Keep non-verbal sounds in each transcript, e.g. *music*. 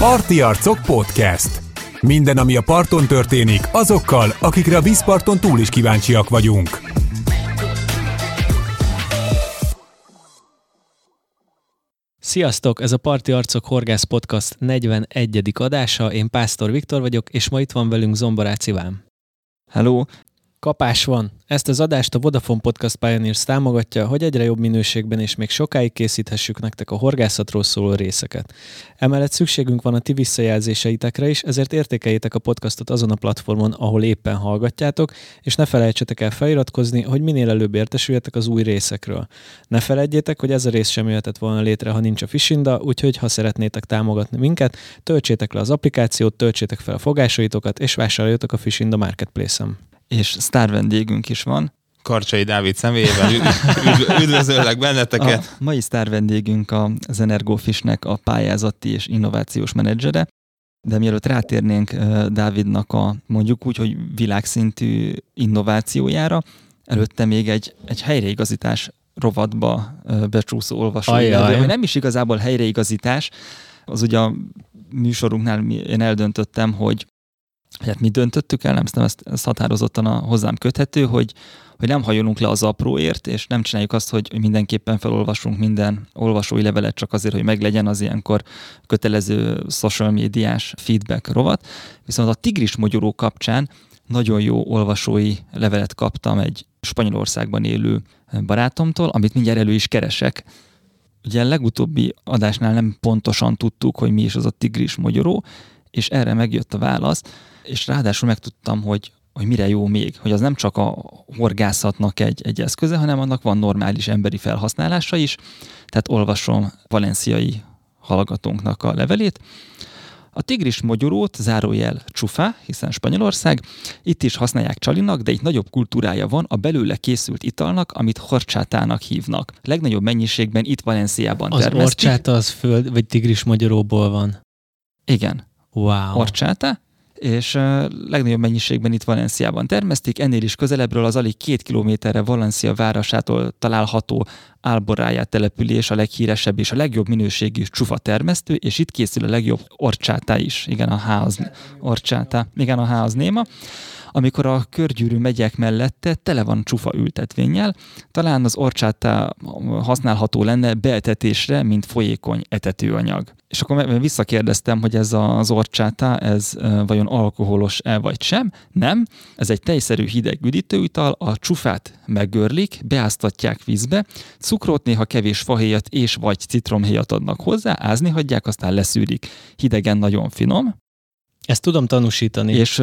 Parti Arcok Podcast. Minden, ami a parton történik, azokkal, akikre a vízparton túl is kíváncsiak vagyunk. Sziasztok! Ez a Parti Arcok Horgász Podcast 41. adása. Én Pásztor Viktor vagyok, és ma itt van velünk Zomborác Iván. Hello! Kapás van. Ezt az adást a Vodafone Podcast Pioneers támogatja, hogy egyre jobb minőségben és még sokáig készíthessük nektek a horgászatról szóló részeket. Emellett szükségünk van a ti visszajelzéseitekre is, ezért értékeljétek a podcastot azon a platformon, ahol éppen hallgatjátok, és ne felejtsetek el feliratkozni, hogy minél előbb értesüljetek az új részekről. Ne felejtjétek, hogy ez a rész sem jöhetett volna létre, ha nincs a Fishinda, úgyhogy ha szeretnétek támogatni minket, töltsétek le az applikációt, töltsétek fel a fogásaitokat, és vásároljatok a Fishinda Marketplace-en és sztár vendégünk is van. Karcsai Dávid személyében üdv- üdvözöllek benneteket. A mai sztár vendégünk az Energofishnek a pályázati és innovációs menedzsere, de mielőtt rátérnénk Dávidnak a mondjuk úgy, hogy világszintű innovációjára, előtte még egy, egy helyreigazítás rovatba becsúszó olvasó. Nem is igazából helyreigazítás, az ugye a műsorunknál én eldöntöttem, hogy hát mi döntöttük el, nem ezt, ezt határozottan a hozzám köthető, hogy, hogy nem hajolunk le az apróért, és nem csináljuk azt, hogy mindenképpen felolvasunk minden olvasói levelet csak azért, hogy meglegyen az ilyenkor kötelező social médiás feedback rovat. Viszont a tigris mogyoró kapcsán nagyon jó olvasói levelet kaptam egy Spanyolországban élő barátomtól, amit mindjárt elő is keresek. Ugye a legutóbbi adásnál nem pontosan tudtuk, hogy mi is az a tigris mogyoró, és erre megjött a válasz, és ráadásul megtudtam, hogy, hogy mire jó még, hogy az nem csak a horgászatnak egy, egy eszköze, hanem annak van normális emberi felhasználása is. Tehát olvasom valenciai hallgatónknak a levelét. A tigris mogyorót, zárójel csufa, hiszen Spanyolország, itt is használják csalinak, de itt nagyobb kultúrája van a belőle készült italnak, amit horcsátának hívnak. Legnagyobb mennyiségben itt Valenciában Az horcsáta az föld, vagy tigris mogyoróból van? Igen. Wow. Horcsáta, és legnagyobb mennyiségben itt Valenciában termesztik, ennél is közelebbről az alig két kilométerre Valencia városától található Alborájá település a leghíresebb és a legjobb minőségű csufa termesztő, és itt készül a legjobb orcsátá is, igen, a ház orcsátá, igen, a ház néma amikor a körgyűrű megyek mellette tele van csufa ültetvényel, talán az orcsátá használható lenne beetetésre, mint folyékony etetőanyag. És akkor visszakérdeztem, hogy ez az orcsátá, ez vajon alkoholos-e vagy sem. Nem, ez egy tejszerű hideg üdítőital, a csufát meggörlik, beáztatják vízbe, cukrot, néha kevés fahéjat és vagy citromhéjat adnak hozzá, ázni hagyják, aztán leszűrik. Hidegen nagyon finom, ezt tudom tanúsítani. És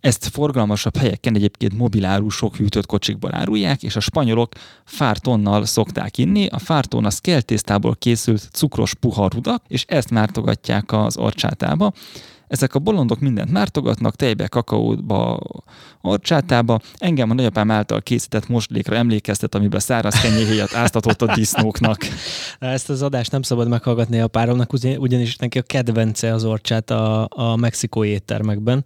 ezt forgalmasabb helyeken egyébként mobilárusok hűtött kocsikban árulják, és a spanyolok fártonnal szokták inni. A fárton a szkeltésztából készült cukros puha rudak, és ezt mártogatják az orcsátába. Ezek a bolondok mindent mártogatnak, tejbe, kakaóba, orcsátába. Engem a nagyapám által készített moslékra emlékeztet, amiben száraz kenyéhéjat áztatott a disznóknak. Ezt az adást nem szabad meghallgatni a páromnak, ugyanis neki a kedvence az orcsát a, a mexikói éttermekben.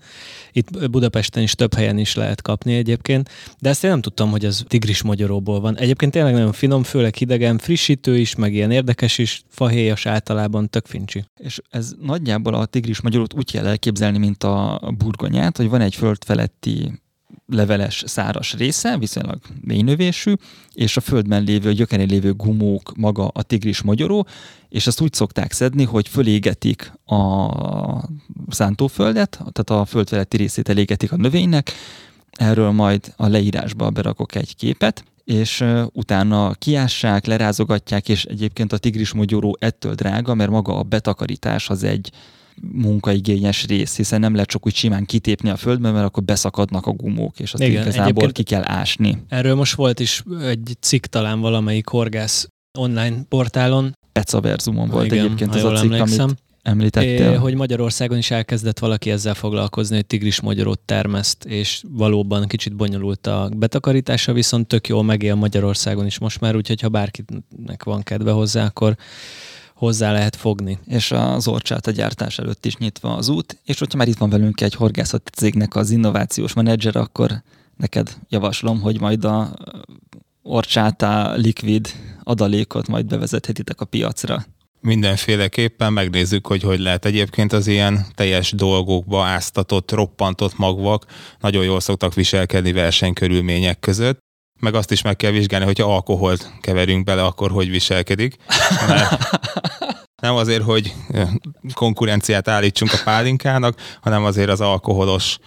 Itt Budapesten is több helyen is lehet kapni egyébként, de ezt én nem tudtam, hogy az tigris magyaróból van. Egyébként tényleg nagyon finom, főleg hidegen, frissítő is, meg ilyen érdekes is, fahéjas általában, tök fincsi. És ez nagyjából a tigris magyarót úgy kell elképzelni, mint a burgonyát, hogy van egy föld feletti leveles, száras része, viszonylag mélynövésű, és a földben lévő, gyökerén lévő gumók maga a tigris magyaró, és azt úgy szokták szedni, hogy fölégetik a szántóföldet, tehát a föld feletti részét elégetik a növénynek, erről majd a leírásba berakok egy képet, és utána kiássák, lerázogatják, és egyébként a tigris magyaró ettől drága, mert maga a betakarítás az egy munkaigényes rész, hiszen nem lehet csak úgy simán kitépni a földbe, mert akkor beszakadnak a gumók, és azt Igen, igazából ki kell ásni. Erről most volt is egy cikk talán valamelyik horgász online portálon. Pecaverzumon volt Igen, egyébként az a cikk, emlékszem. amit említettél. É, hogy Magyarországon is elkezdett valaki ezzel foglalkozni, hogy tigris magyarót termeszt, és valóban kicsit bonyolult a betakarítása, viszont tök jól megél Magyarországon is most már, úgyhogy ha bárkinek van kedve hozzá, akkor hozzá lehet fogni. És az orcsát a gyártás előtt is nyitva az út, és hogyha már itt van velünk egy horgászati cégnek az innovációs menedzser, akkor neked javaslom, hogy majd a orcsáta likvid adalékot majd bevezethetitek a piacra. mindenféleképpen megnézzük, hogy hogy lehet egyébként az ilyen teljes dolgokba áztatott, roppantott magvak nagyon jól szoktak viselkedni versenykörülmények között, meg azt is meg kell vizsgálni, hogyha alkoholt keverünk bele, akkor hogy viselkedik. Mert nem azért, hogy konkurenciát állítsunk a pálinkának, hanem azért az alkoholos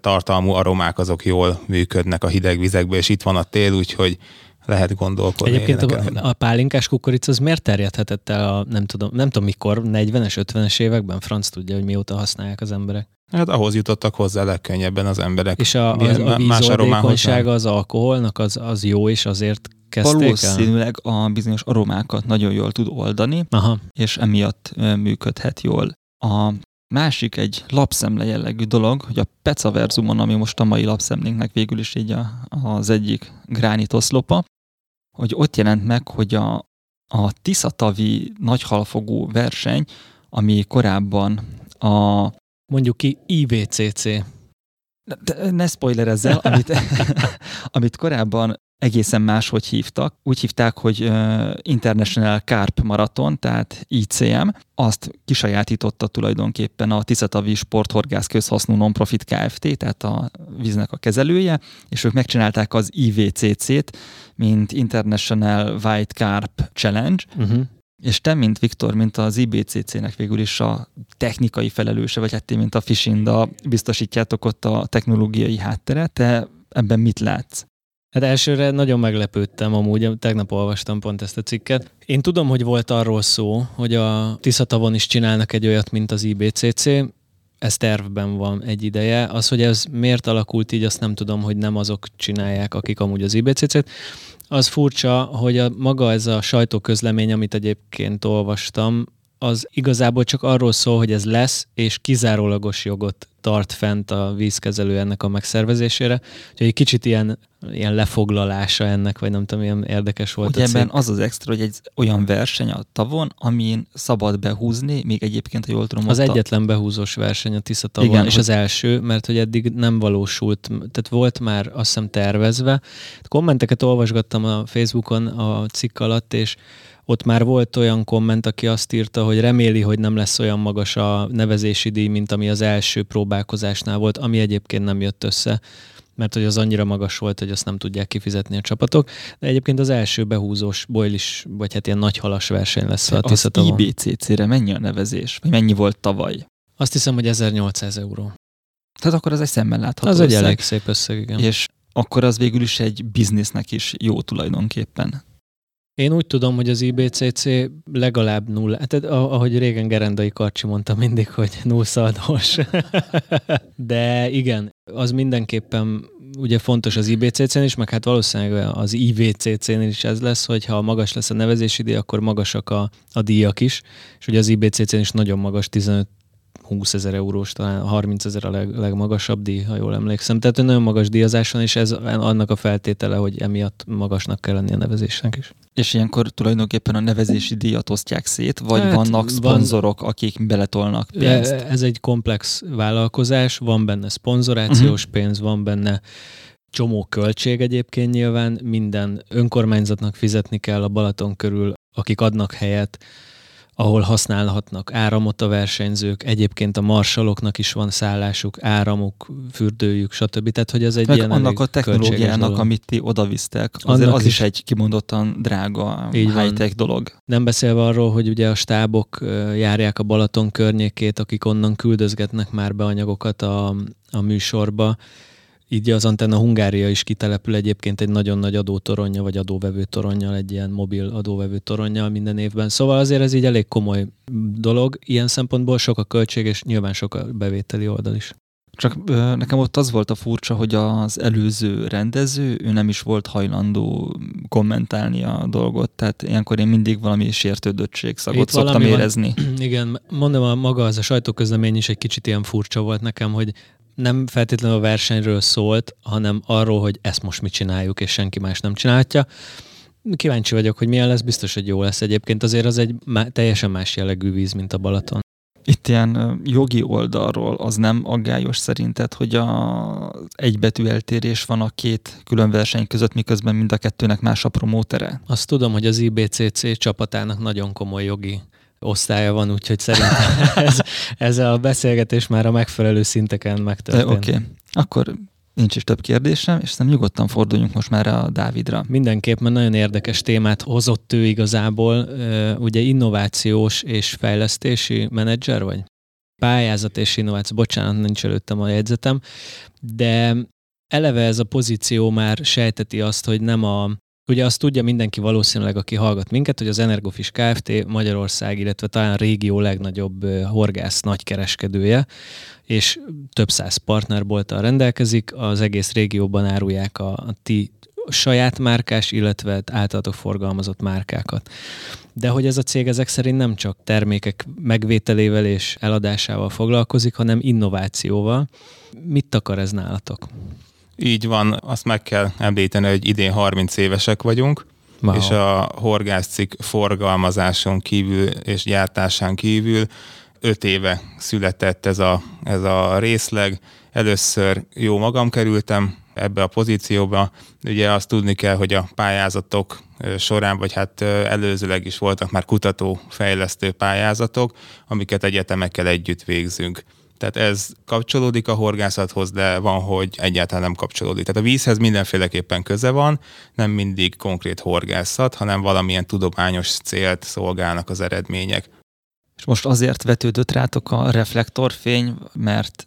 tartalmú aromák azok jól működnek a hideg vizekbe, és itt van a tél, úgyhogy lehet gondolkodni. Egyébként a, a pálinkás kukorica az miért terjedhetett el a, nem tudom, nem tudom mikor, 40-es, 50-es években? Franc tudja, hogy mióta használják az emberek. Hát ahhoz jutottak hozzá legkönnyebben az emberek. És a, a, a vízoldékonysága az alkoholnak az, az jó, és azért kezdték Valószínűleg el? a bizonyos aromákat nagyon jól tud oldani, Aha. és emiatt működhet jól. A másik egy lapszemle jellegű dolog, hogy a Pecaverzumon, ami most a mai lapszemlénknek végül is így a, az egyik gránit oszlopa, hogy ott jelent meg, hogy a, a Tiszatavi nagyhalfogó verseny, ami korábban a... Mondjuk ki IVCC. Ne, ne spoilerezzel, amit, *laughs* *laughs* amit korábban egészen máshogy hívtak. Úgy hívták, hogy International Carp Marathon, tehát ICM. Azt kisajátította tulajdonképpen a Tiszatavi Sporthorgász Közhasznú Nonprofit Kft., tehát a víznek a kezelője, és ők megcsinálták az IVCC-t, mint International White Carp Challenge, uh-huh. És te, mint Viktor, mint az IBCC-nek végül is a technikai felelőse, vagy hát ti, mint a Fishinda, biztosítjátok ott a technológiai hátteret, te ebben mit látsz? Hát elsőre nagyon meglepődtem, amúgy tegnap olvastam pont ezt a cikket. Én tudom, hogy volt arról szó, hogy a Tiszatavon is csinálnak egy olyat, mint az IBCC, ez tervben van egy ideje. Az, hogy ez miért alakult így, azt nem tudom, hogy nem azok csinálják, akik amúgy az IBCC-t. Az furcsa, hogy a, maga ez a sajtóközlemény, amit egyébként olvastam, az igazából csak arról szól, hogy ez lesz, és kizárólagos jogot tart fent a vízkezelő ennek a megszervezésére. Úgyhogy egy kicsit ilyen, ilyen lefoglalása ennek, vagy nem tudom, ilyen érdekes volt. Ugye ebben az az extra, hogy egy olyan verseny a tavon, amin szabad behúzni, még egyébként, ha jól tudom, Az egyetlen a... behúzós verseny a Tisza tavon, Igen, és hogy... az első, mert hogy eddig nem valósult, tehát volt már azt hiszem tervezve. Kommenteket olvasgattam a Facebookon a cikk alatt, és ott már volt olyan komment, aki azt írta, hogy reméli, hogy nem lesz olyan magas a nevezési díj, mint ami az első próbálkozásnál volt, ami egyébként nem jött össze mert hogy az annyira magas volt, hogy azt nem tudják kifizetni a csapatok. De egyébként az első behúzós is, vagy hát ilyen nagy halas verseny lesz a Tiszatavon. Az IBCC-re mennyi a nevezés? Vagy mennyi volt tavaly? Azt hiszem, hogy 1800 euró. Tehát akkor az egy szemmel látható Az összeg. egy elég szép összeg, igen. És akkor az végül is egy biznisznek is jó tulajdonképpen. Én úgy tudom, hogy az IBCC legalább nulla, hát ahogy régen Gerendai Karcsi mondta mindig, hogy nullszaldós. *laughs* De igen, az mindenképpen ugye fontos az IBCC-n is, meg hát valószínűleg az IVCC-n is ez lesz, hogy ha magas lesz a nevezési díj, akkor magasak a, a díjak is, és ugye az IBCC-n is nagyon magas, 15 20 ezer eurós, talán 30 ezer a leg, legmagasabb díj, ha jól emlékszem. Tehát nagyon magas díjazás van, és ez annak a feltétele, hogy emiatt magasnak kell lenni a nevezésnek is. És ilyenkor tulajdonképpen a nevezési díjat osztják szét, vagy hát, vannak szponzorok, van, akik beletolnak pénzt? Ez egy komplex vállalkozás, van benne szponzorációs uh-huh. pénz, van benne csomó költség egyébként nyilván, minden önkormányzatnak fizetni kell a Balaton körül, akik adnak helyet, ahol használhatnak áramot a versenyzők, egyébként a marsaloknak is van szállásuk, áramuk, fürdőjük, stb. Tehát, hogy ez egy Meg ilyen annak a technológiának, amit ti odavisztek, azért annak az is, is egy kimondottan drága, high-tech dolog. Nem beszélve arról, hogy ugye a stábok járják a Balaton környékét, akik onnan küldözgetnek már be anyagokat a, a műsorba, így az Antenna Hungária is kitelepül egyébként egy nagyon nagy adótoronja, vagy adóvevő toronnyal, egy ilyen mobil adóvevő toronnyal minden évben. Szóval azért ez így elég komoly dolog. Ilyen szempontból sok a költség, és nyilván sok a bevételi oldal is. Csak ö, nekem ott az volt a furcsa, hogy az előző rendező, ő nem is volt hajlandó kommentálni a dolgot, tehát ilyenkor én mindig valami sértődöttség szagot szoktam érezni. Van, igen, mondom, a maga az a sajtóközlemény is egy kicsit ilyen furcsa volt nekem, hogy nem feltétlenül a versenyről szólt, hanem arról, hogy ezt most mit csináljuk, és senki más nem csinálhatja. Kíváncsi vagyok, hogy milyen lesz, biztos, hogy jó lesz. Egyébként azért az egy má- teljesen más jellegű víz, mint a Balaton. Itt ilyen jogi oldalról az nem aggályos szerinted, hogy a egybetű eltérés van a két külön verseny között, miközben mind a kettőnek más a promótere? Azt tudom, hogy az IBCC csapatának nagyon komoly jogi osztálya van, úgyhogy szerintem *laughs* ez, ez a beszélgetés már a megfelelő szinteken megtörtént. Oké, okay. akkor nincs is több kérdésem, és szerintem nyugodtan forduljunk most már a Dávidra. Mindenképp, mert nagyon érdekes témát hozott ő igazából. Ugye innovációs és fejlesztési menedzser vagy? Pályázat és innováció, bocsánat, nincs előttem a jegyzetem, de eleve ez a pozíció már sejteti azt, hogy nem a Ugye azt tudja mindenki valószínűleg, aki hallgat minket, hogy az Energofis Kft. Magyarország, illetve talán régió legnagyobb horgász nagykereskedője, és több száz partnerbolttal rendelkezik, az egész régióban árulják a, a ti saját márkás, illetve általatok forgalmazott márkákat. De hogy ez a cég ezek szerint nem csak termékek megvételével és eladásával foglalkozik, hanem innovációval. Mit akar ez nálatok? Így van, azt meg kell említeni, hogy idén 30 évesek vagyunk, wow. és a horgászcikk forgalmazáson kívül és gyártásán kívül 5 éve született ez a, ez a részleg. Először jó magam kerültem ebbe a pozícióba. Ugye azt tudni kell, hogy a pályázatok során, vagy hát előzőleg is voltak már kutató-fejlesztő pályázatok, amiket egyetemekkel együtt végzünk. Tehát ez kapcsolódik a horgászathoz, de van, hogy egyáltalán nem kapcsolódik. Tehát a vízhez mindenféleképpen köze van, nem mindig konkrét horgászat, hanem valamilyen tudományos célt szolgálnak az eredmények. És most azért vetődött rátok a reflektorfény, mert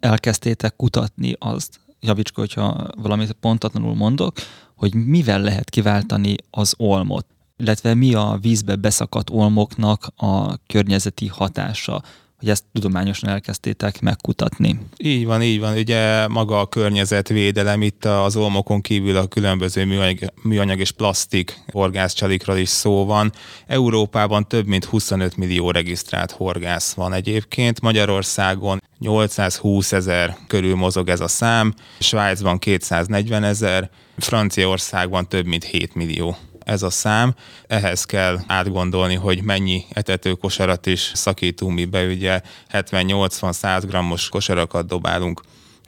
elkezdtétek kutatni azt, javicska, hogyha valamit pontatlanul mondok, hogy mivel lehet kiváltani az olmot, illetve mi a vízbe beszakadt olmoknak a környezeti hatása hogy ezt tudományosan elkezdtétek megkutatni. Így van, így van. Ugye maga a környezetvédelem, itt az olmokon kívül a különböző műanyag, műanyag és plastik horgászcsalikról is szó van. Európában több mint 25 millió regisztrált horgász van egyébként. Magyarországon 820 ezer körül mozog ez a szám, Svájcban 240 ezer, Franciaországban több mint 7 millió ez a szám. Ehhez kell átgondolni, hogy mennyi etetőkosarat is szakítunk mi be, ugye 70-80-100 grammos kosarakat dobálunk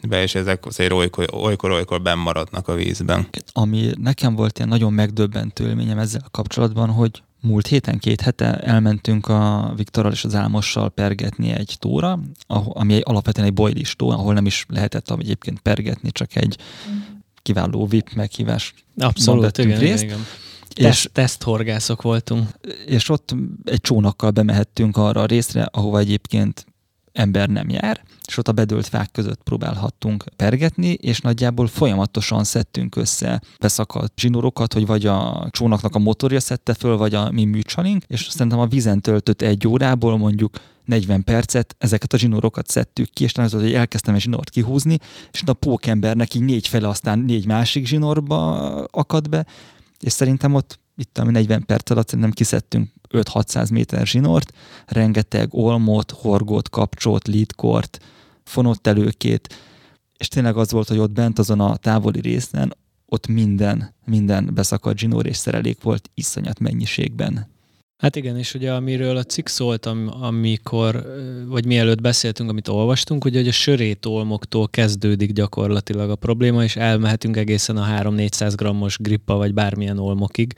be, és ezek azért olykor-olykor benn maradnak a vízben. Ami nekem volt ilyen nagyon megdöbbentő élményem ezzel kapcsolatban, hogy múlt héten, két hete elmentünk a Viktorral és az Álmossal pergetni egy tóra, ami egy, alapvetően egy bojlis tó, ahol nem is lehetett egyébként pergetni, csak egy kiváló VIP meghívás. Abszolút, igen, részt. igen. És teszthorgászok voltunk. És ott egy csónakkal bemehettünk arra a részre, ahova egyébként ember nem jár, és ott a bedőlt fák között próbálhattunk pergetni, és nagyjából folyamatosan szedtünk össze beszakadt zsinorokat, hogy vagy a csónaknak a motorja szedte föl, vagy a mi műcsalink, és szerintem a vízen töltött egy órából mondjuk 40 percet ezeket a zsinorokat szedtük ki, és az, hogy elkezdtem egy zsinort kihúzni, és a pókembernek így négy fele, aztán négy másik zsinorba akad be, és szerintem ott itt ami 40 perc alatt szerintem kiszedtünk 5-600 méter zsinort, rengeteg olmot, horgót, kapcsot, lidkort, fonott előkét, és tényleg az volt, hogy ott bent azon a távoli részen ott minden, minden beszakadt zsinór és szerelék volt iszonyat mennyiségben. Hát igen, és ugye amiről a cikk szólt, amikor, vagy mielőtt beszéltünk, amit olvastunk, ugye, hogy a sörétolmoktól kezdődik gyakorlatilag a probléma, és elmehetünk egészen a 3-400 grammos grippa, vagy bármilyen olmokig,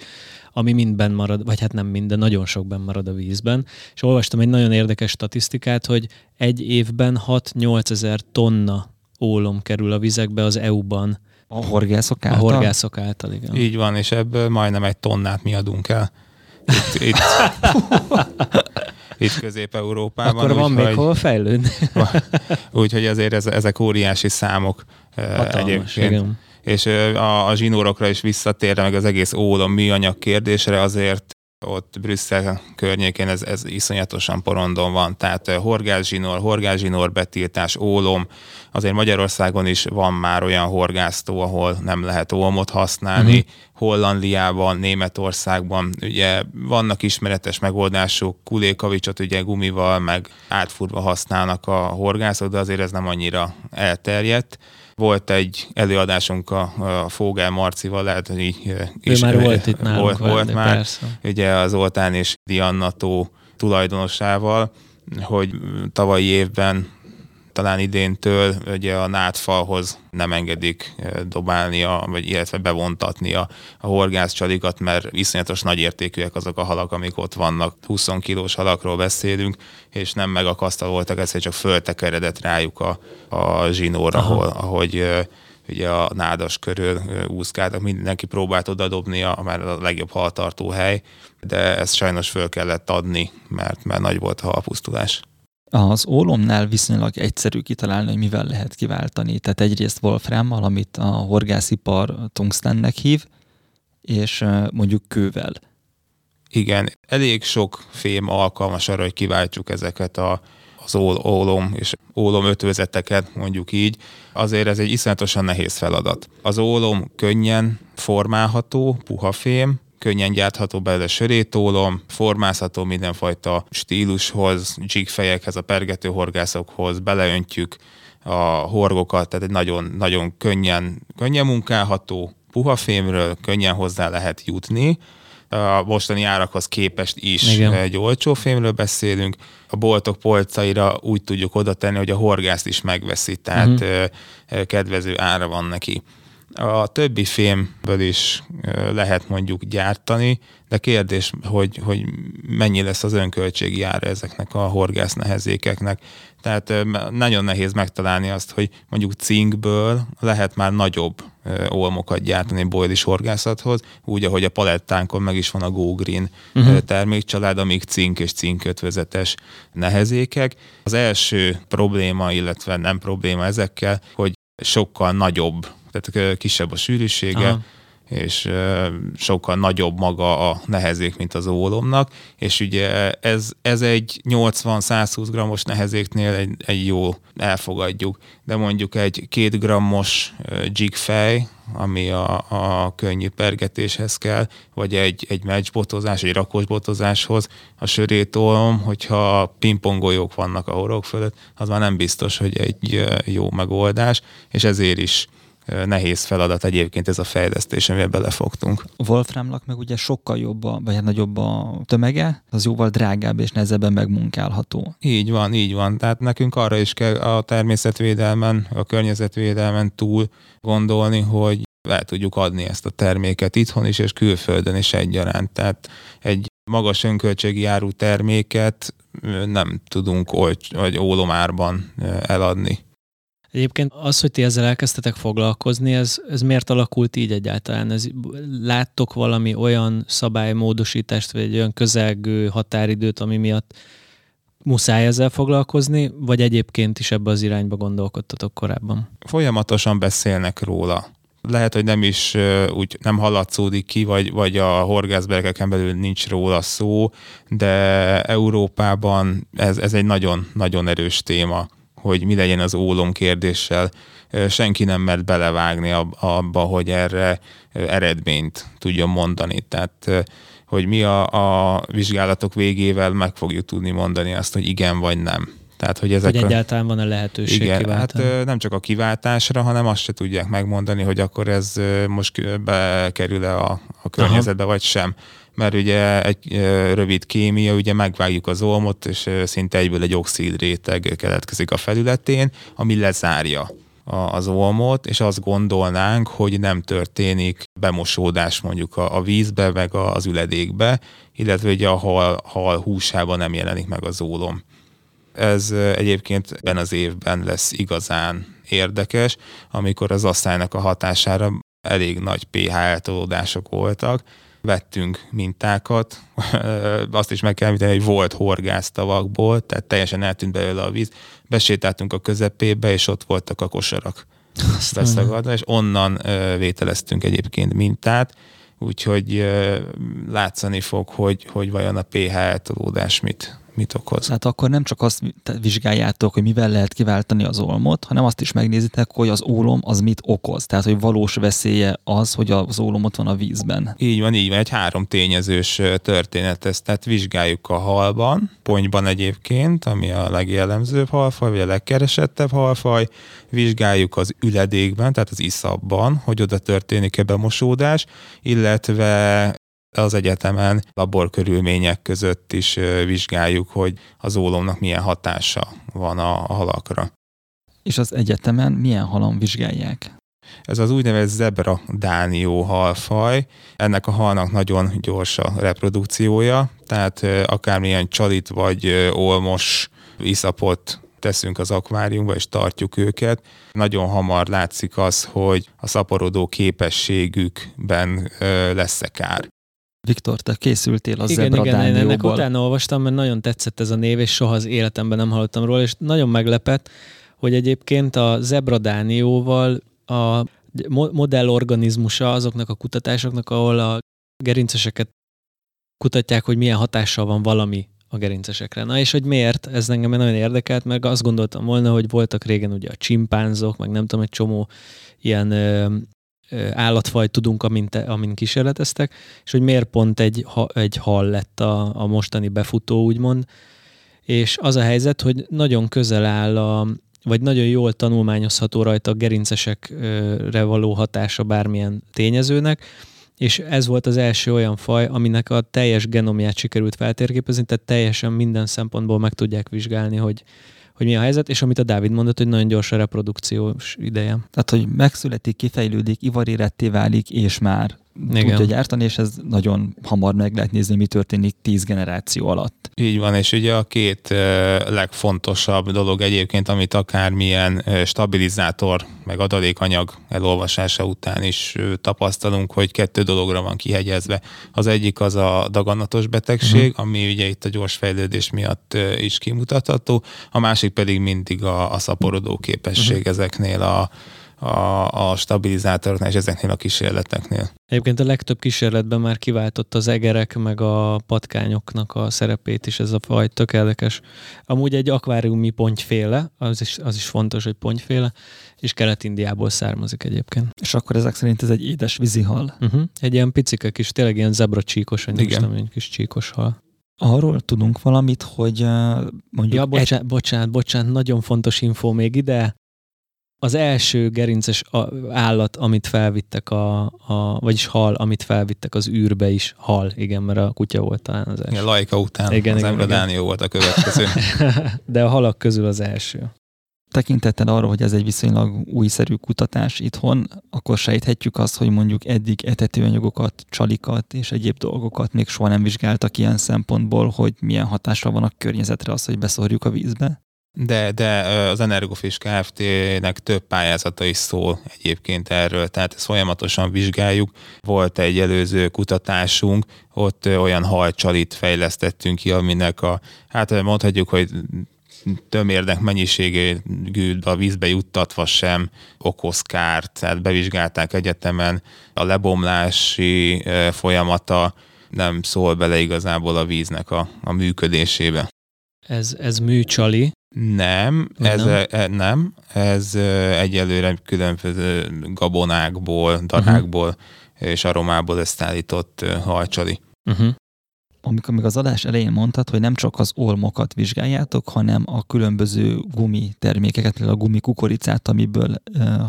ami mindben marad, vagy hát nem minden, nagyon sokban marad a vízben. És olvastam egy nagyon érdekes statisztikát, hogy egy évben 6-8 ezer tonna ólom kerül a vizekbe az EU-ban. A horgászok által? A horgászok által, igen. Így van, és ebből majdnem egy tonnát mi adunk el. Itt, itt, itt Közép-Európában. Akkor van úgy, még hogy, hova fejlődni. Úgyhogy azért ez, ezek óriási számok Hatalmas, egyébként. Igen. És a, a zsinórokra is visszatérve, meg az egész ólom műanyag kérdésre azért ott Brüsszel környékén ez, ez iszonyatosan porondon van, tehát horgászsinor, horgászsinor betiltás, ólom, azért Magyarországon is van már olyan horgásztó, ahol nem lehet olmot használni, uh-huh. Hollandiában, Németországban ugye vannak ismeretes megoldások, kulékavicsot ugye gumival, meg átfurva használnak a horgászok, de azért ez nem annyira elterjedt. Volt egy előadásunk a, a Fogel Marcival, lehet, hogy így is, ő már volt itt nálunk volt, venni, volt már, persze. ugye az Oltán és Diannató tulajdonosával, hogy tavalyi évben talán idéntől ugye a nátfalhoz nem engedik dobálni, a, vagy illetve bevontatni a, horgászcsalikat, mert iszonyatos nagy értékűek azok a halak, amik ott vannak. 20 kilós halakról beszélünk, és nem megakasztaloltak, ez csak föltekeredett rájuk a, a zsinóra, ahol, ahogy ugye a nádas körül úszkáltak, mindenki próbált oda dobni a, már a legjobb haltartó hely, de ezt sajnos föl kellett adni, mert, mert nagy volt a halpusztulás. Az ólomnál viszonylag egyszerű kitalálni, hogy mivel lehet kiváltani. Tehát egyrészt wolframmal, amit a horgászipar tungstennek hív, és mondjuk kővel. Igen, elég sok fém alkalmas arra, hogy kiváltsuk ezeket a, az ólom és ólom ötvözeteket, mondjuk így. Azért ez egy iszonyatosan nehéz feladat. Az ólom könnyen formálható, puha fém, könnyen gyártható belőle sörétólom, formázható mindenfajta stílushoz, jigfejekhez, a pergető horgászokhoz, beleöntjük a horgokat, tehát egy nagyon, nagyon könnyen, könnyen munkálható, puha fémről könnyen hozzá lehet jutni, a mostani árakhoz képest is Igen. egy olcsó fémről beszélünk. A boltok polcaira úgy tudjuk oda tenni, hogy a horgászt is megveszi, tehát uh-huh. kedvező ára van neki. A többi fémből is lehet mondjuk gyártani, de kérdés, hogy, hogy mennyi lesz az önköltségi ára ezeknek a horgász nehezékeknek. Tehát nagyon nehéz megtalálni azt, hogy mondjuk cinkből lehet már nagyobb olmokat gyártani boilis horgászathoz, úgy, ahogy a palettánkon meg is van a Go Green uh-huh. termékcsalád, amik cink és cinkötvezetes nehezékek. Az első probléma, illetve nem probléma ezekkel, hogy sokkal nagyobb tehát kisebb a sűrűsége, Aha. és sokkal nagyobb maga a nehezék, mint az ólomnak, és ugye ez, ez egy 80-120 grammos nehezéknél egy, egy jó elfogadjuk, de mondjuk egy két grammos jigfej, ami a, a könnyű pergetéshez kell, vagy egy, egy meccsbotozás, egy rakosbotozáshoz a sörétolom, hogyha pingpongoljók vannak a horog fölött, az már nem biztos, hogy egy jó megoldás, és ezért is nehéz feladat egyébként ez a fejlesztés, amivel belefogtunk. Wolframnak meg ugye sokkal jobb, a, vagy hát nagyobb a tömege, az jóval drágább és nehezebben megmunkálható. Így van, így van. Tehát nekünk arra is kell a természetvédelmen, a környezetvédelmen túl gondolni, hogy el tudjuk adni ezt a terméket itthon is, és külföldön is egyaránt. Tehát egy magas önköltségi áru terméket nem tudunk olcs, vagy ólomárban eladni. Egyébként az, hogy ti ezzel elkezdtetek foglalkozni, ez, ez miért alakult így egyáltalán? Ez, láttok valami olyan szabálymódosítást, vagy egy olyan közelgő határidőt, ami miatt muszáj ezzel foglalkozni, vagy egyébként is ebbe az irányba gondolkodtatok korábban? Folyamatosan beszélnek róla. Lehet, hogy nem is úgy nem hallatszódik ki, vagy, vagy a horgászbergeken belül nincs róla szó, de Európában ez, ez egy nagyon, nagyon erős téma hogy mi legyen az ólom kérdéssel. Senki nem mert belevágni abba, hogy erre eredményt tudjon mondani. Tehát hogy mi a, a vizsgálatok végével meg fogjuk tudni mondani azt, hogy igen vagy nem. Tehát, hogy ezek hogy egyáltalán van-e lehetőség Igen, kiváltani? hát nem csak a kiváltásra, hanem azt se tudják megmondani, hogy akkor ez most bekerül-e a, a környezetbe, Aha. vagy sem mert ugye egy rövid kémia, ugye megvágjuk az olmot, és szinte egyből egy oxid réteg keletkezik a felületén, ami lezárja az olmot, és azt gondolnánk, hogy nem történik bemosódás mondjuk a, a vízbe, meg az üledékbe, illetve ugye a hal, hal húsában nem jelenik meg az ólom. Ez egyébként ebben az évben lesz igazán érdekes, amikor az asszálynak a hatására elég nagy pH eltolódások voltak, vettünk mintákat, *laughs* azt is meg kell említeni, hogy volt horgásztavakból, tehát teljesen eltűnt belőle a víz, besétáltunk a közepébe, és ott voltak a kosarak. Beszagadva, és onnan vételeztünk egyébként mintát, úgyhogy látszani fog, hogy, hogy vajon a pH eltolódás mit, mit okoz. Hát akkor nem csak azt vizsgáljátok, hogy mivel lehet kiváltani az olmot, hanem azt is megnézitek, hogy az ólom az mit okoz. Tehát, hogy valós veszélye az, hogy az ólom ott van a vízben. Így van, így van. Egy három tényezős történet ez. Tehát vizsgáljuk a halban, ponyban egyébként, ami a legjellemzőbb halfaj, vagy a legkeresettebb halfaj. Vizsgáljuk az üledékben, tehát az iszabban, hogy oda történik-e bemosódás, illetve az egyetemen laborkörülmények között is vizsgáljuk, hogy az ólomnak milyen hatása van a, halakra. És az egyetemen milyen halom vizsgálják? Ez az úgynevezett zebra dánió halfaj. Ennek a halnak nagyon gyors a reprodukciója, tehát akármilyen csalit vagy olmos iszapot teszünk az akváriumba, és tartjuk őket, nagyon hamar látszik az, hogy a szaporodó képességükben lesz-e kár. Viktor, te készültél a igen, Zebra igen, én ennek Dánióból. utána olvastam, mert nagyon tetszett ez a név, és soha az életemben nem hallottam róla, és nagyon meglepett, hogy egyébként a Zebra Dánióval a mo- modellorganizmusa azoknak a kutatásoknak, ahol a gerinceseket kutatják, hogy milyen hatással van valami a gerincesekre. Na és hogy miért? Ez engem nagyon érdekelt, mert azt gondoltam volna, hogy voltak régen ugye a csimpánzok, meg nem tudom, egy csomó ilyen ö, állatfaj tudunk, amin, te, amin kísérleteztek, és hogy miért pont egy, ha, egy hal lett a, a mostani befutó, úgymond. És az a helyzet, hogy nagyon közel áll a, vagy nagyon jól tanulmányozható rajta a gerincesekre való hatása bármilyen tényezőnek, és ez volt az első olyan faj, aminek a teljes genomját sikerült feltérképezni, tehát teljesen minden szempontból meg tudják vizsgálni, hogy, hogy mi a helyzet, és amit a Dávid mondott, hogy nagyon gyors a reprodukciós ideje. Tehát, hogy megszületik, kifejlődik, ivaréretté válik, és már Igen. tudja gyártani, és ez nagyon hamar meg lehet nézni, mi történik tíz generáció alatt. Így van, és ugye a két legfontosabb dolog egyébként, amit akármilyen stabilizátor, meg adalékanyag elolvasása után is tapasztalunk, hogy kettő dologra van kihegyezve. Az egyik az a daganatos betegség, uh-huh. ami ugye itt a gyors fejlődés miatt is kimutatható, a másik pedig mindig a, a szaporodó képesség uh-huh. ezeknél a, a, a stabilizátoroknál és ezeknél a kísérleteknél. Egyébként a legtöbb kísérletben már kiváltott az egerek meg a patkányoknak a szerepét is ez a faj, tök érdekes. Amúgy egy akváriumi pontyféle, az is, az is fontos, hogy pontyféle, és Kelet-Indiából származik egyébként. És akkor ezek szerint ez egy édes vízihal. Uh-huh. Egy ilyen picike kis, tényleg ilyen zebra csíkos, vagy nem Igen. tudom, egy kis csíkos hal. Arról tudunk valamit, hogy uh, mondjuk Ja, egy, bocsánat, bocsánat, bocsánat, nagyon fontos info még ide. Az első gerinces állat, amit felvittek a, a, vagyis hal, amit felvittek az űrbe is, hal, igen, mert a kutya volt talán az első. Igen, Lajka után Igen, az Emre. Dánió volt a következő. *laughs* De a halak közül az első. tekintettel arra, hogy ez egy viszonylag újszerű kutatás itthon, akkor sejthetjük azt, hogy mondjuk eddig etetőanyagokat, csalikat és egyéb dolgokat még soha nem vizsgáltak ilyen szempontból, hogy milyen hatásra van a környezetre az, hogy beszorjuk a vízbe. De, de az Energofish Kft-nek több pályázata is szól egyébként erről, tehát ezt folyamatosan vizsgáljuk. Volt egy előző kutatásunk, ott olyan halcsalit fejlesztettünk ki, aminek a, hát mondhatjuk, hogy tömérdek mennyiségű a vízbe juttatva sem okoz kárt, tehát bevizsgálták egyetemen a lebomlási folyamata nem szól bele igazából a víznek a, a működésébe. Ez, ez műcsali. Nem, Vagy ez nem? nem, e, nem, ez egyelőre különböző gabonákból, darákból uh-huh. és aromából összeállított ö, halcsali. Uh-huh. Amikor még az adás elején mondtad, hogy nem csak az olmokat vizsgáljátok, hanem a különböző gumi termékeket, például a gumi kukoricát, amiből,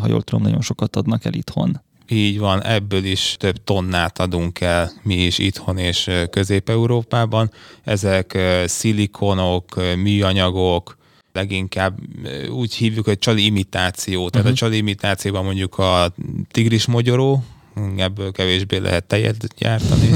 ha jól tudom, nagyon sokat adnak el itthon. Így van, ebből is több tonnát adunk el mi is itthon és Közép-Európában. Ezek szilikonok, műanyagok, leginkább úgy hívjuk, hogy csali imitáció. Tehát uh-huh. a csali imitációban mondjuk a tigris mogyoró, ebből kevésbé lehet tejet gyártani.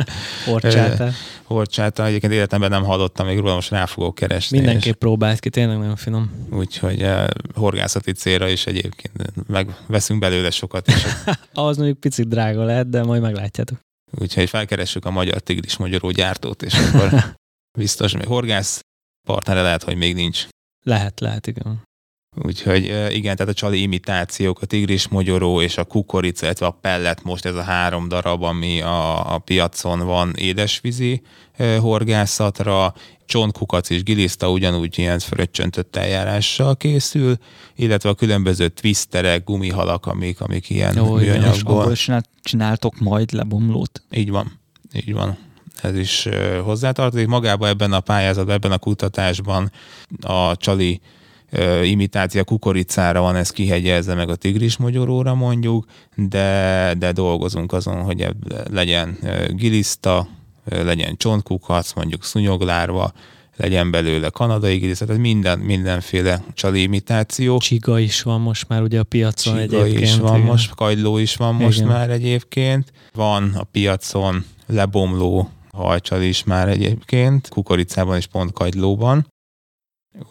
*laughs* Orcsátá. Horcsáta, egyébként életemben nem hallottam még róla, most rá fogok keresni. Mindenképp próbált ki, tényleg nagyon finom. És úgyhogy eh, horgászati célra is egyébként megveszünk belőle sokat, és *laughs* Ahhoz mondjuk picit drága lehet, de majd meglátjátok. úgyhogy felkeressük a magyar tigris magyaró gyártót, és akkor *laughs* biztos, hogy horgász partnere lehet, hogy még nincs. Lehet, lehet, igen. Úgyhogy igen, tehát a csali imitációk, a tigris mogyoró és a kukorica, illetve a pellet most ez a három darab, ami a, a piacon van édesvízi horgászatra, csontkukac és giliszta ugyanúgy ilyen fröccsöntött eljárással készül, illetve a különböző twisterek, gumihalak, amik, amik ilyen Jó. És műanyagból. csinált, csináltok majd lebomlót. Így van, így van. Ez is hozzátartozik. Magában ebben a pályázatban, ebben a kutatásban a csali imitáció kukoricára van ez kihegyezve, meg a tigris mogyoróra mondjuk, de, de dolgozunk azon, hogy legyen giliszta, legyen csontkukac, mondjuk szunyoglárva, legyen belőle kanadai grész, tehát minden, mindenféle csalimitáció. Csiga is van most már ugye a piacon Csiga egyébként. is van igen. most, kagyló is van most Igen. már egyébként. Van a piacon lebomló hajcsal is már egyébként, kukoricában és pont kagylóban.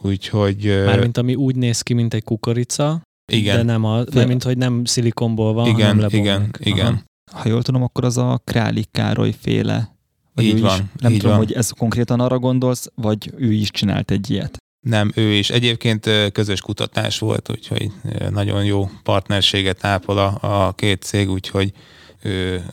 Úgyhogy Mármint ami úgy néz ki, mint egy kukorica, igen, de nem, a, nem mint hogy nem szilikonból van, igen, hanem lebomlik. igen, igen. Ha jól tudom, akkor az a Králik Károly féle. Vagy Így ő is, van, nem így tudom, van. hogy ez konkrétan arra gondolsz, vagy ő is csinált egy ilyet. Nem, ő is. Egyébként közös kutatás volt, úgyhogy nagyon jó partnerséget ápol a, a két cég, úgyhogy ő,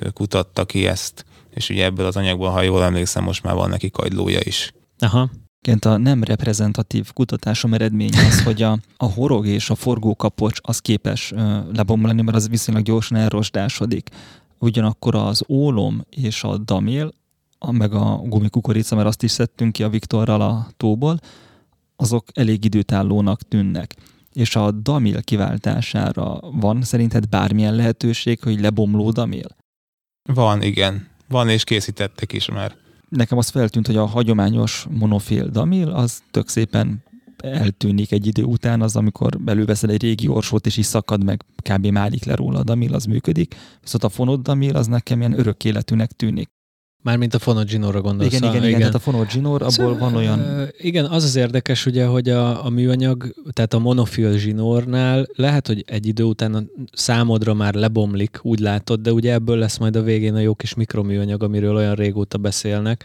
ő kutatta ki ezt, és ugye ebből az anyagból, ha jól emlékszem, most már van neki kagylója is. Aha. Egyébként a nem reprezentatív kutatásom eredménye az, hogy a, a horog és a forgókapocs az képes ö, lebomlani, mert az viszonylag gyorsan elrosdásodik. Ugyanakkor az ólom és a damél, a, meg a gumikukorica, mert azt is szedtünk ki a Viktorral a tóból, azok elég időtállónak tűnnek. És a damél kiváltására van szerinted bármilyen lehetőség, hogy lebomló damél? Van, igen. Van, és készítettek is már. nekem az feltűnt, hogy a hagyományos monofil damil az tök szépen eltűnik egy idő után, az amikor előveszel egy régi orsót, és is szakad meg, kb. málik le róla a damil, az működik. Viszont a fonott damil az nekem ilyen örök életűnek tűnik. Mármint a Fonoginóra gondolsz. Igen, ah, igen, igen, tehát a fonott zsinór, abból Szóval, van olyan... Igen, az az érdekes ugye, hogy a, a műanyag, tehát a monofil zsinórnál lehet, hogy egy idő után a számodra már lebomlik, úgy látod, de ugye ebből lesz majd a végén a jó kis mikroműanyag, amiről olyan régóta beszélnek,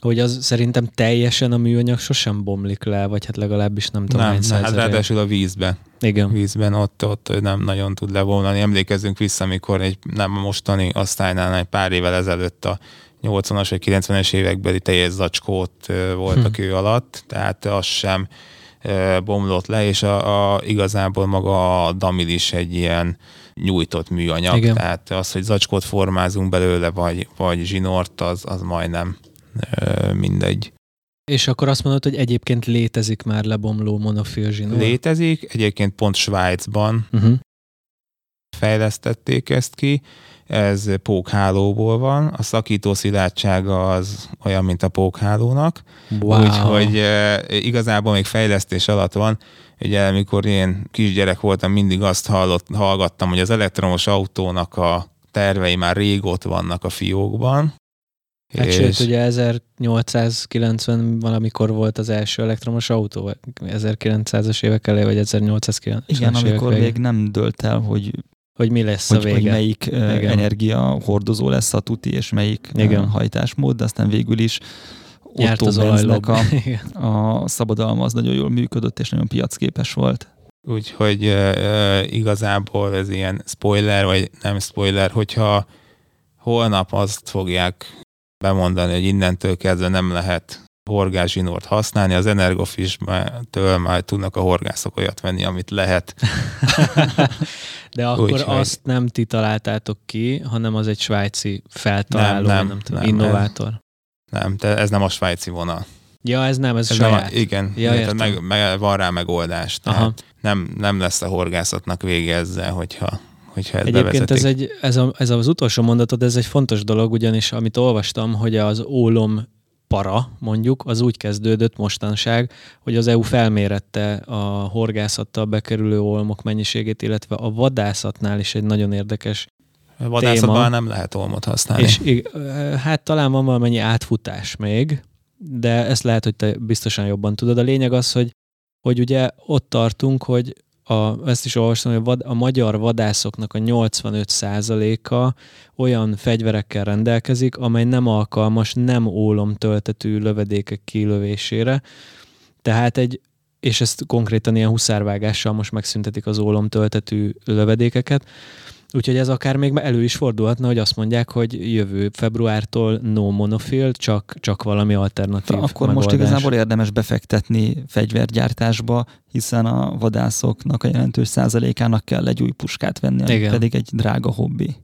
hogy az szerintem teljesen a műanyag sosem bomlik le, vagy hát legalábbis nem tudom Nem, nem hát ráadásul a vízbe. Igen. Vízben ott, ott nem nagyon tud lebomlani. Emlékezzünk vissza, amikor egy nem mostani osztálynál egy pár évvel ezelőtt a 80-as vagy 90-es évekbeli teljes zacskót volt Hm. a kő alatt, tehát az sem bomlott le, és a, a, igazából maga a damil is egy ilyen nyújtott műanyag, Igen. tehát az, hogy zacskót formázunk belőle, vagy, vagy zsinort, az, az majdnem mindegy. És akkor azt mondod, hogy egyébként létezik már lebomló monofil zsinór? Létezik, egyébként pont Svájcban Uh-huh. fejlesztették ezt ki, ez pókhálóból van, a szakító szilárdsága az olyan, mint a pókhálónak, Wow. úgyhogy e, igazából még fejlesztés alatt van. Ugye, amikor én kisgyerek voltam, mindig azt hallott, hallgattam, hogy az elektromos autónak a tervei már régóta vannak a fiókban. Hát és... sőt, ugye 1890 valamikor volt az első elektromos autó, vagy 1900-as évek elé, vagy 1890-es Igen, évek amikor végén. még nem dölt el, hogy, Hogy mi lesz hogy, a hogy vége. melyik ö, Igen. energia hordozó lesz a tuti, és melyik Igen. hajtásmód, de aztán végül is Nyert Otto az Benznek a, a szabadalma az nagyon jól működött, és nagyon piacképes volt. Úgyhogy e, igazából ez ilyen spoiler, vagy nem spoiler, hogyha holnap azt fogják bemondani, hogy innentől kezdve nem lehet horgászsinort használni, az Energofis-től már tudnak a horgászok olyat venni, amit lehet. *laughs* De akkor Úgyhogy- azt nem ti találtátok ki, hanem az egy svájci feltaláló, Nem, nem, nem, tudom, nem, innovátor. Nem, te, ez nem a svájci vonal. Ja, ez nem, ez, Ez saját. nem igen, Ja, értem. meg, meg, van rá megoldás. Tehát nem, nem lesz a horgászatnak vége ezzel, hogyha, hogyha ezt Egyébként ez, egy, ez, a, ez az utolsó mondatod, ez egy fontos dolog, ugyanis amit olvastam, hogy az ólom para, mondjuk, az úgy kezdődött mostanság, hogy az EU felmérette a horgászattal bekerülő olmok mennyiségét, illetve a vadászatnál is egy nagyon érdekes A vadászatban téma. nem lehet olmot használni. És hát talán van valamennyi átfutás még, de ezt lehet, hogy te biztosan jobban tudod. A lényeg az, hogy, hogy ugye ott tartunk, hogy a, ezt is olvastam, hogy a, vad, a magyar vadászoknak a 85%-a olyan fegyverekkel rendelkezik, amely nem alkalmas nem ólom töltetű lövedékek kilövésére. Tehát egy, és ezt konkrétan ilyen huszárvágással most megszüntetik az ólom töltetű lövedékeket, Úgyhogy ez akár még elő is fordulhatna, hogy azt mondják, hogy jövő februártól no monofil, csak, csak valami alternatív Akkor megoldás. most igazából érdemes befektetni fegyvergyártásba, hiszen a vadászoknak a jelentős százalékának kell egy új puskát venni, ami Igen. pedig egy drága hobbi.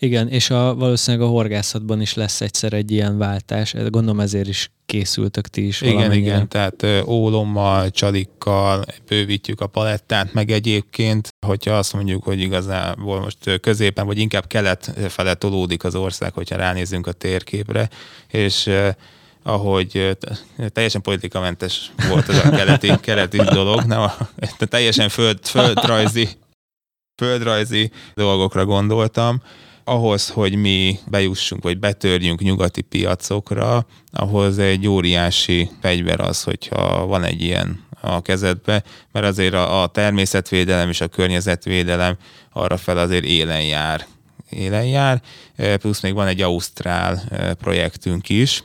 Igen, és a, valószínűleg a horgászatban is lesz egyszer egy ilyen váltás. Gondolom ezért is készültök ti is Igen, igen, tehát ólommal, csalikkal bővítjük a palettát, meg egyébként, hogyha azt mondjuk, hogy igazából most középen, vagy inkább kelet fele tolódik az ország, hogyha ránézünk a térképre, és ahogy teljesen politikamentes volt ez a *laughs* keleti, keleti dolog, nem a, teljesen föld, földrajzi, földrajzi dolgokra gondoltam, ahhoz, hogy mi bejussunk, vagy betörjünk nyugati piacokra, ahhoz egy óriási fegyver az, hogyha van egy ilyen a kezedbe, mert azért a, a természetvédelem és a környezetvédelem arra fel azért élen jár. Élen jár, plusz még van egy ausztrál projektünk is,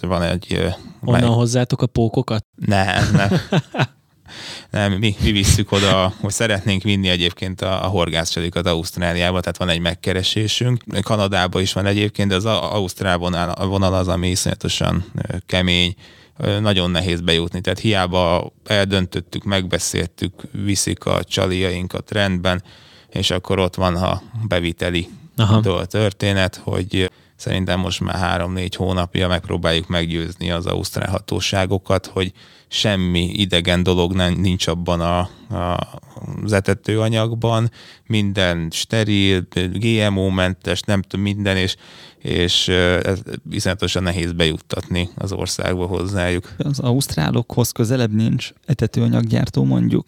van egy... Onnan mely... hozzátok a pókokat? Nem, nem. *laughs* nem, mi, mi visszük oda, hogy szeretnénk vinni egyébként a, a horgászcsalikat Ausztráliába, tehát van egy megkeresésünk. Kanadában is van egyébként, de az Ausztrál vonal, vonal az, ami iszonyatosan kemény, nagyon nehéz bejutni. Tehát hiába eldöntöttük, megbeszéltük, viszik a csaliainkat rendben, és akkor ott van a beviteli Aha. történet, hogy szerintem most már három-négy hónapja megpróbáljuk meggyőzni az ausztrál hatóságokat, hogy semmi idegen dolog nem, nincs abban a, a, az etetőanyagban, minden steril, GMO-mentes, nem tudom, minden, és, és ez viszonyatosan nehéz bejuttatni az országba hozzájuk. Az ausztrálokhoz közelebb nincs etetőanyaggyártó mondjuk?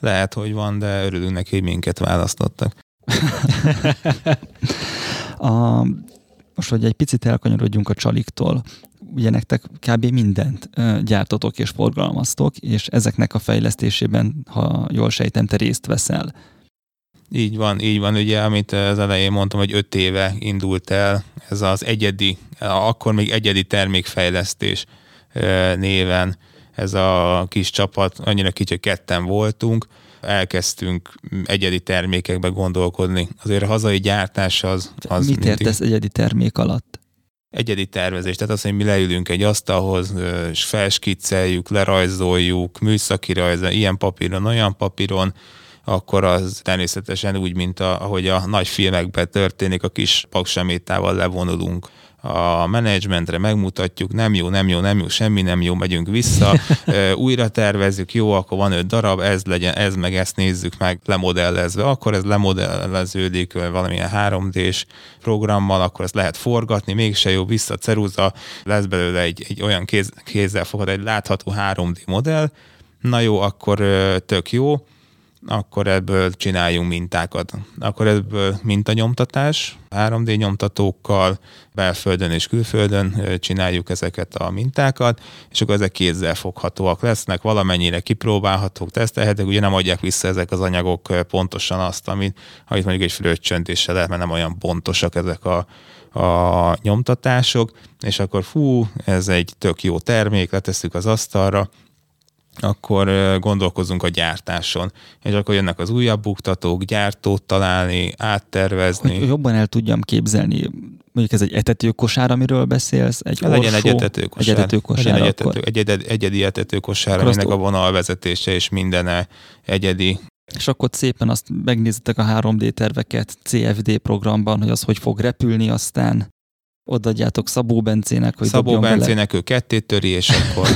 Lehet, hogy van, de örülünk neki, hogy minket választottak. *laughs* a, most, hogy egy picit elkanyarodjunk a csaliktól, ugye nektek kb. mindent gyártotok és forgalmaztok, és ezeknek a fejlesztésében, ha jól sejtem, te részt veszel. Így van, így van. Ugye, amit az elején mondtam, hogy öt éve indult el ez az egyedi, akkor még egyedi termékfejlesztés néven ez a kis csapat, annyira kicsi, hogy ketten voltunk, elkezdtünk egyedi termékekbe gondolkodni. Azért a hazai gyártás az... az Mit értesz egyedi termék alatt? Egyedi tervezés, tehát az, hogy mi leülünk egy asztalhoz, és felskicceljük, lerajzoljuk, műszaki rajza, ilyen papíron, olyan papíron, akkor az természetesen úgy, mint a, ahogy a nagy filmekben történik, a kis paksamétával levonulunk a menedzsmentre megmutatjuk, nem jó, nem jó, nem jó, semmi nem jó, megyünk vissza, *laughs* újra tervezzük, jó, akkor van öt darab, ez legyen, ez meg ezt nézzük meg lemodellezve, akkor ez lemodelleződik valamilyen 3D-s programmal, akkor ezt lehet forgatni, mégse jó, vissza ceruza, lesz belőle egy, egy olyan kéz, kézzel fogad, egy látható 3D modell, na jó, akkor tök jó, akkor ebből csináljunk mintákat. Akkor ebből mintanyomtatás, 3D nyomtatókkal, belföldön és külföldön csináljuk ezeket a mintákat, és akkor ezek kézzel foghatóak lesznek, valamennyire kipróbálhatók, tesztelhetek, ugye nem adják vissza ezek az anyagok pontosan azt, amit, amit mondjuk egy fröccsöntéssel lehet, mert nem olyan pontosak ezek a, a nyomtatások, és akkor fú, ez egy tök jó termék, letesszük az asztalra, akkor gondolkozunk a gyártáson. És akkor jönnek az újabb buktatók, gyártót találni, áttervezni. Hogy jobban el tudjam képzelni, mondjuk ez egy etetőkosár, amiről beszélsz, egy orsó, legyen egy etetőkosár. Egy etetőkosár, legyen egy, etető, egy egyedi, egyedi etetőkosár, aminek a vonalvezetése és mindene egyedi. És akkor szépen azt megnézitek a 3D terveket CFD programban, hogy az hogy fog repülni aztán odaadjátok Szabó Bencének, hogy Szabó Bencének ő kettét töri, és akkor...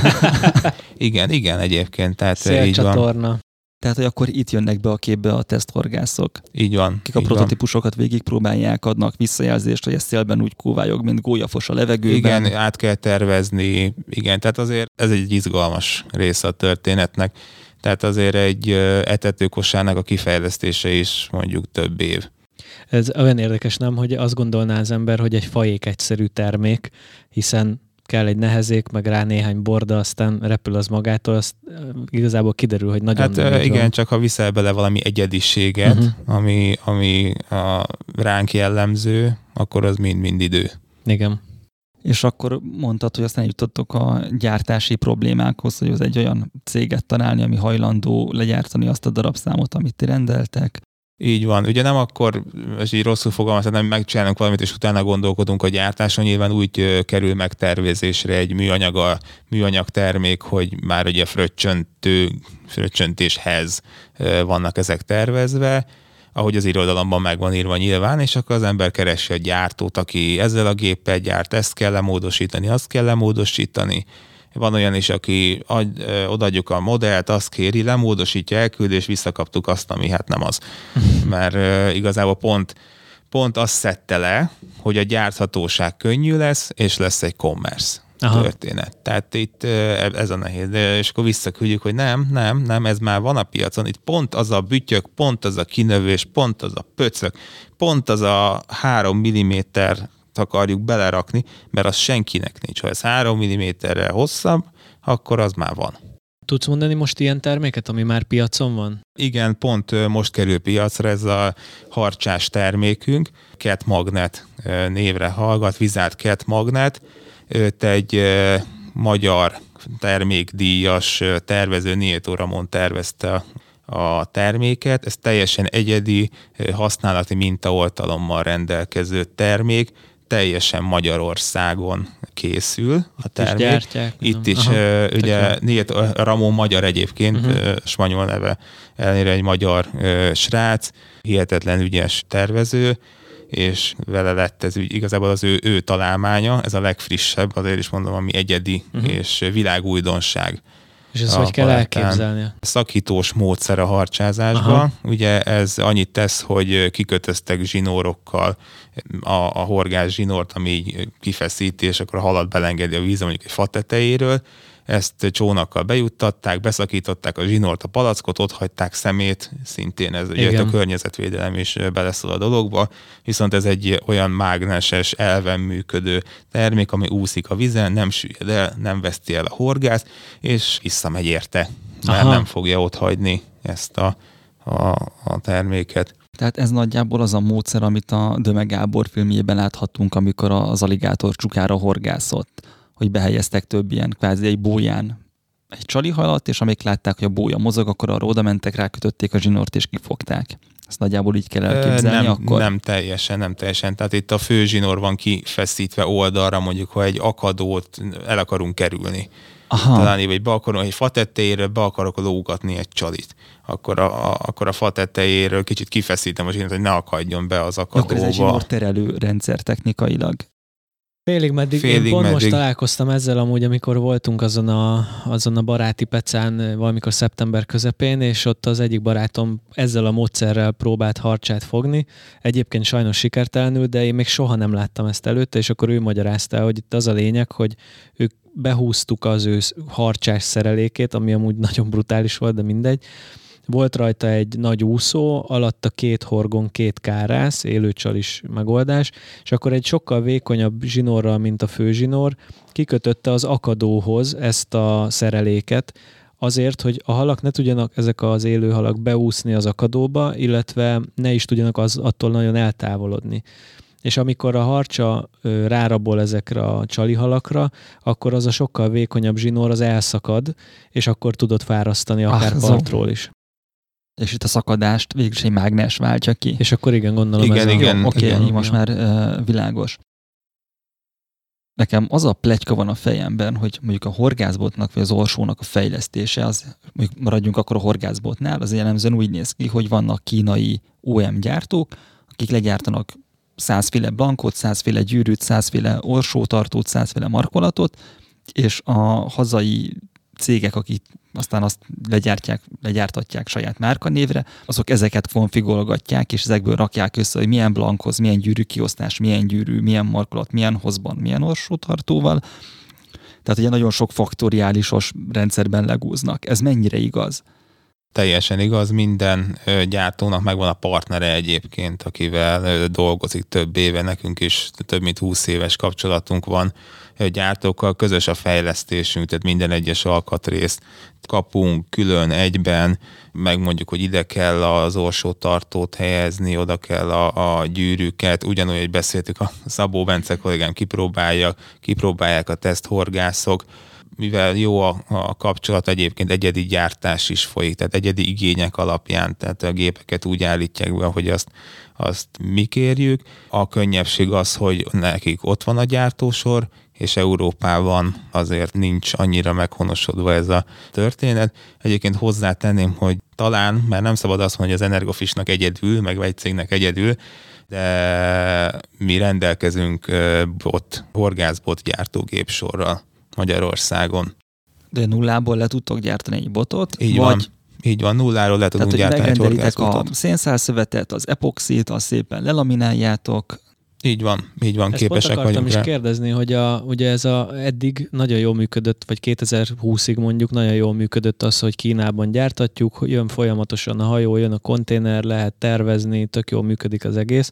*laughs* igen, igen, egyébként. Tehát így van. Tehát, hogy akkor itt jönnek be a képbe a teszthorgászok. Így van. Kik a prototípusokat végigpróbálják, adnak visszajelzést, hogy ez szélben úgy kóvályog, mint gólyafos a levegőben. Igen, át kell tervezni. Igen, tehát azért ez egy izgalmas része a történetnek. Tehát azért egy etetőkosárnak a kifejlesztése is mondjuk több év. Ez olyan érdekes, nem, hogy azt gondolná az ember, hogy egy fajék egyszerű termék, hiszen kell egy nehezék, meg rá néhány borda, aztán repül az magától, azt igazából kiderül, hogy nagyon Hát igen, van. csak ha viszel bele valami egyediséget, uh-huh. ami, ami a ránk jellemző, akkor az mind-mind idő. Igen. És akkor mondtad, hogy aztán jutottok a gyártási problémákhoz, hogy az egy olyan céget találni, ami hajlandó legyártani azt a darabszámot, amit ti rendeltek, így van. Ugye nem akkor, és így rosszul fogalmazom, nem megcsinálunk valamit, és utána gondolkodunk a gyártáson, nyilván úgy kerül megtervezésre egy műanyag, a, műanyag termék, hogy már ugye fröccsöntő, fröccsöntéshez vannak ezek tervezve, ahogy az irodalomban meg van írva nyilván, és akkor az ember keresi a gyártót, aki ezzel a géppel gyárt, ezt kell lemódosítani, azt kell lemódosítani, van olyan is, aki ad, odaadjuk a modellt, azt kéri, lemódosítja, elküld, és visszakaptuk azt, ami hát nem az. *laughs* Mert uh, igazából pont, pont azt szedte le, hogy a gyárthatóság könnyű lesz, és lesz egy commerce. Aha. történet. Tehát itt ez a nehéz. És akkor visszaküldjük, hogy nem, nem, nem, ez már van a piacon. Itt pont az a bütyök, pont az a kinövés, pont az a pöcök, pont az a három milliméter akarjuk belerakni, mert az senkinek nincs. Ha ez három milliméterrel hosszabb, akkor az már van. Tudsz mondani most ilyen terméket, ami már piacon van? Igen, pont most kerül piacra ez a harcsás termékünk, Cat Magnet névre hallgat, Vizált Cat Magnet. Őt egy magyar termékdíjas tervező Nieto Ramon tervezte a terméket. Ez teljesen egyedi, használati mintaoltalommal rendelkező termék, teljesen Magyarországon készül a termék. Itt is gyártják. Itt is, Aha, ugye Niet, Ramon magyar egyébként, uh-huh. spanyol neve ellenére egy magyar uh, srác, hihetetlen ügyes tervező, és vele lett ez úgy, igazából az ő, ő találmánya, ez a legfrissebb, azért is mondom, ami egyedi uh-huh. és világújdonság. És ezt hogy kell elképzelni? Szakítós módszer a harcsázásban. Aha. Ugye ez annyit tesz, hogy kikötöztek zsinórokkal a, a horgás zsinort, ami így kifeszíti, és akkor a halat belengedi a víz mondjuk egy fa tetejéről, ezt csónakkal bejuttatták, beszakították a zsinort, a palackot, ott hagyták szemét, szintén ez ugye a környezetvédelem is beleszól a dologba, viszont ez egy olyan mágneses, elven működő termék, ami úszik a vizen, nem süllyed el, nem veszti el a horgász, és visszamegy érte, mert Aha. nem fogja ott hagyni ezt a, a, a terméket. Tehát ez nagyjából az a módszer, amit a Döme Gábor filmjében láthattunk, amikor az aligátor csukára horgászott hogy behelyeztek több ilyen kvázi egy bóján egy csali halat, és amik látták, hogy a bója mozog, akkor arra oda mentek, rákötötték a zsinort, és kifogták. Ezt nagyjából így kell elképzelni nem, akkor? Nem teljesen, nem teljesen. Tehát itt a fő zsinór van kifeszítve oldalra, mondjuk, ha egy akadót el akarunk kerülni. Aha. Talán vagy be akarom, egy fa tetejéről be akarok lógatni egy csalit. Akkor a, a, akkor a fa tetejéről kicsit kifeszítem a zsinórt, hogy ne akadjon be az akadóba. Akkor ez egy terelő rendszer technikailag. Félig meddig, Félig én pont meddig. most találkoztam ezzel amúgy, amikor voltunk azon a, azon a baráti pecán valamikor szeptember közepén, és ott az egyik barátom ezzel a módszerrel próbált harcsát fogni. Egyébként sajnos sikertelenül, de én még soha nem láttam ezt előtte, és akkor ő magyarázta, hogy itt az a lényeg, hogy ők behúztuk az ő harcsás szerelékét, ami amúgy nagyon brutális volt, de mindegy, volt rajta egy nagy úszó, alatta két horgon, két kárász, élőcsal is megoldás, és akkor egy sokkal vékonyabb zsinórral, mint a főzsinór, kikötötte az akadóhoz ezt a szereléket, azért, hogy a halak ne tudjanak ezek az élő halak beúszni az akadóba, illetve ne is tudjanak az, attól nagyon eltávolodni. És amikor a harcsa rárabol ezekre a csalihalakra, akkor az a sokkal vékonyabb zsinór az elszakad, és akkor tudod fárasztani akár ah, partról is és itt a szakadást végül is egy mágnes váltja ki. És akkor igen, gondolom igen, ez igen, a... Oké, okay, igen, most már uh, világos. Nekem az a plegyka van a fejemben, hogy mondjuk a horgászbotnak vagy az orsónak a fejlesztése, az mondjuk maradjunk akkor a horgászbotnál, az jellemzően úgy néz ki, hogy vannak kínai OM gyártók, akik legyártanak százféle blankot, százféle gyűrűt, százféle orsótartót, százféle markolatot, és a hazai cégek, akik aztán azt legyártják, legyártatják saját márkanévre, azok ezeket konfigolgatják, és ezekből rakják össze, hogy milyen blankhoz, milyen gyűrű kiosztás, milyen gyűrű, milyen markolat, milyen hozban, milyen orsótartóval. Tehát ugye nagyon sok faktoriálisos rendszerben legúznak. Ez mennyire igaz? Teljesen igaz, minden gyártónak megvan a partnere egyébként, akivel dolgozik több éve, nekünk is több mint 20 éves kapcsolatunk van gyártókkal, közös a fejlesztésünk, tehát minden egyes alkatrészt kapunk külön egyben, megmondjuk, hogy ide kell az orsó tartót helyezni, oda kell a, a gyűrűket, ugyanúgy, hogy beszéltük, a Szabó Bence kollégám kipróbálja, kipróbálják a teszthorgászok, mivel jó a, a kapcsolat, egyébként egyedi gyártás is folyik, tehát egyedi igények alapján, tehát a gépeket úgy állítják be, hogy azt, azt mi kérjük. A könnyebbség az, hogy nekik ott van a gyártósor, és Európában azért nincs annyira meghonosodva ez a történet. Egyébként hozzátenném, hogy talán, mert nem szabad azt mondani, hogy az Energofisnak egyedül, meg egy cégnek egyedül, de mi rendelkezünk bot, horgászbot gyártógépsorral Magyarországon. De nullából le tudtok gyártani egy botot? Így vagy... van. Így van, nulláról le tudunk Tehát, gyártani egy horgászbotot. a szénszálszövetet, az epoxit, azt szépen lelamináljátok, Így van, így van, Ezt képesek pont akartam is rá. kérdezni, hogy a, ugye ez a, eddig nagyon jól működött, vagy 2020-ig mondjuk nagyon jól működött az, hogy Kínában gyártatjuk, jön folyamatosan a hajó, jön a konténer, lehet tervezni, tök jól működik az egész.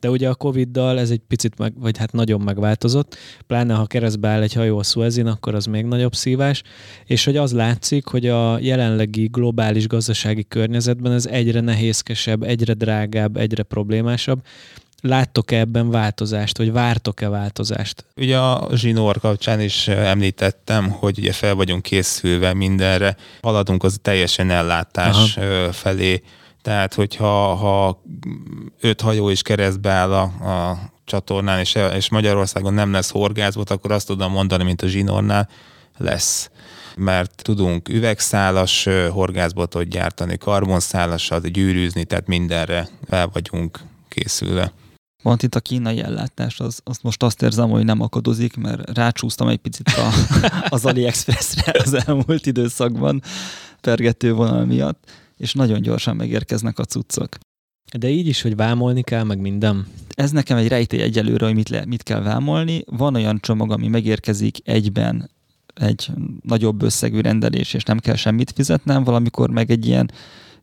De ugye a Covid-dal ez egy picit, meg, vagy hát nagyon megváltozott, pláne ha keresztbe áll egy hajó a Suezin, akkor az még nagyobb szívás, és hogy az látszik, hogy a jelenlegi globális gazdasági környezetben ez egyre nehézkesebb, egyre drágább, egyre problémásabb. Láttok-e ebben változást, vagy vártok-e változást? Ugye a zsinór kapcsán is említettem, hogy ugye fel vagyunk készülve mindenre, haladunk az teljesen ellátás Aha. felé, tehát hogyha ha öt hajó is keresztbe áll a, a csatornán, és, és Magyarországon nem lesz horgászbot, akkor azt tudom mondani, mint a zsinórnál, lesz mert tudunk üvegszálas horgászbotot gyártani, karbonszálasat, gyűrűzni, tehát mindenre fel vagyunk készülve. Van itt a kínai ellátás, az, azt most azt érzem, hogy nem akadozik, mert rácsúsztam egy picit a, *laughs* az AliExpressre az elmúlt időszakban pergető vonal miatt, és nagyon gyorsan megérkeznek a cuccok. De így is, hogy vámolni kell, meg minden. Ez nekem egy rejtély egyelőre, hogy mit, le, mit kell vámolni. Van olyan csomag, ami megérkezik egyben egy nagyobb összegű rendelés, és nem kell semmit fizetnem, valamikor meg egy ilyen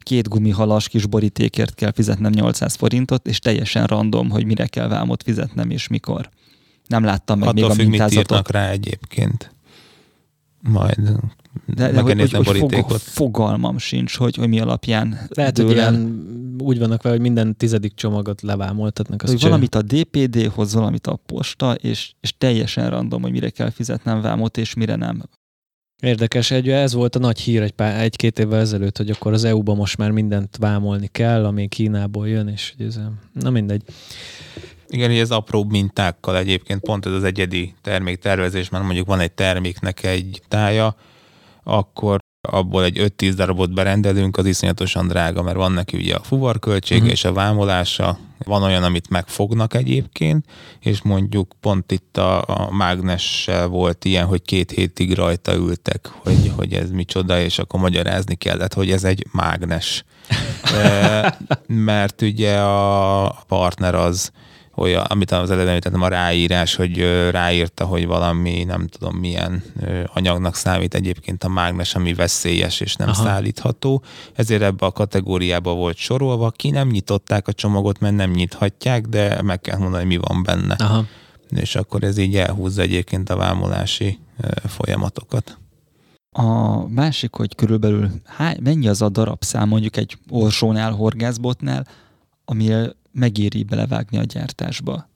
két gumihalas kis borítékért kell fizetnem 800 forintot, és teljesen random, hogy mire kell vámot fizetnem, és mikor. Nem láttam meg Attól még a mintázatot. mit rá egyébként. Majd de, de hogy, hogy, hogy fog, fogalmam sincs, hogy, hogy mi alapján Lehet, hogy ilyen úgy vannak vele, hogy minden tizedik csomagot levámoltatnak. Hogy valamit a DPD-hoz, valamit a posta, és, és teljesen random, hogy mire kell fizetnem vámot, és mire nem. Érdekes, egy, ez volt a nagy hír egy pár, egy-két évvel ezelőtt, hogy akkor az EU-ban most már mindent vámolni kell, ami Kínából jön, és hogy ez, na mindegy. Igen, hogy ez apró mintákkal egyébként pont ez az egyedi terméktervezés, mert mondjuk van egy terméknek egy tája, akkor abból egy 5-10 darabot berendelünk, az iszonyatosan drága, mert van neki ugye a fuvarköltsége uh-huh. és a vámolása, van olyan, amit megfognak egyébként, és mondjuk pont itt a, a mágnessel volt ilyen, hogy két hétig rajta ültek, hogy, hogy ez micsoda, és akkor magyarázni kellett, hogy ez egy mágnes. *laughs* Mert ugye a partner az olyan, amit az előbb említettem, a ráírás, hogy ráírta, hogy valami, nem tudom milyen anyagnak számít egyébként a mágnes, ami veszélyes és nem Aha. szállítható. Ezért ebbe a kategóriába volt sorolva. Ki nem nyitották a csomagot, mert nem nyithatják, de meg kell mondani, mi van benne. Aha. És akkor ez így elhúzza egyébként a vámolási folyamatokat. A másik, hogy körülbelül hány, mennyi az a darabszám mondjuk egy orsónál, horgászbotnál, amire megéri belevágni a gyártásba?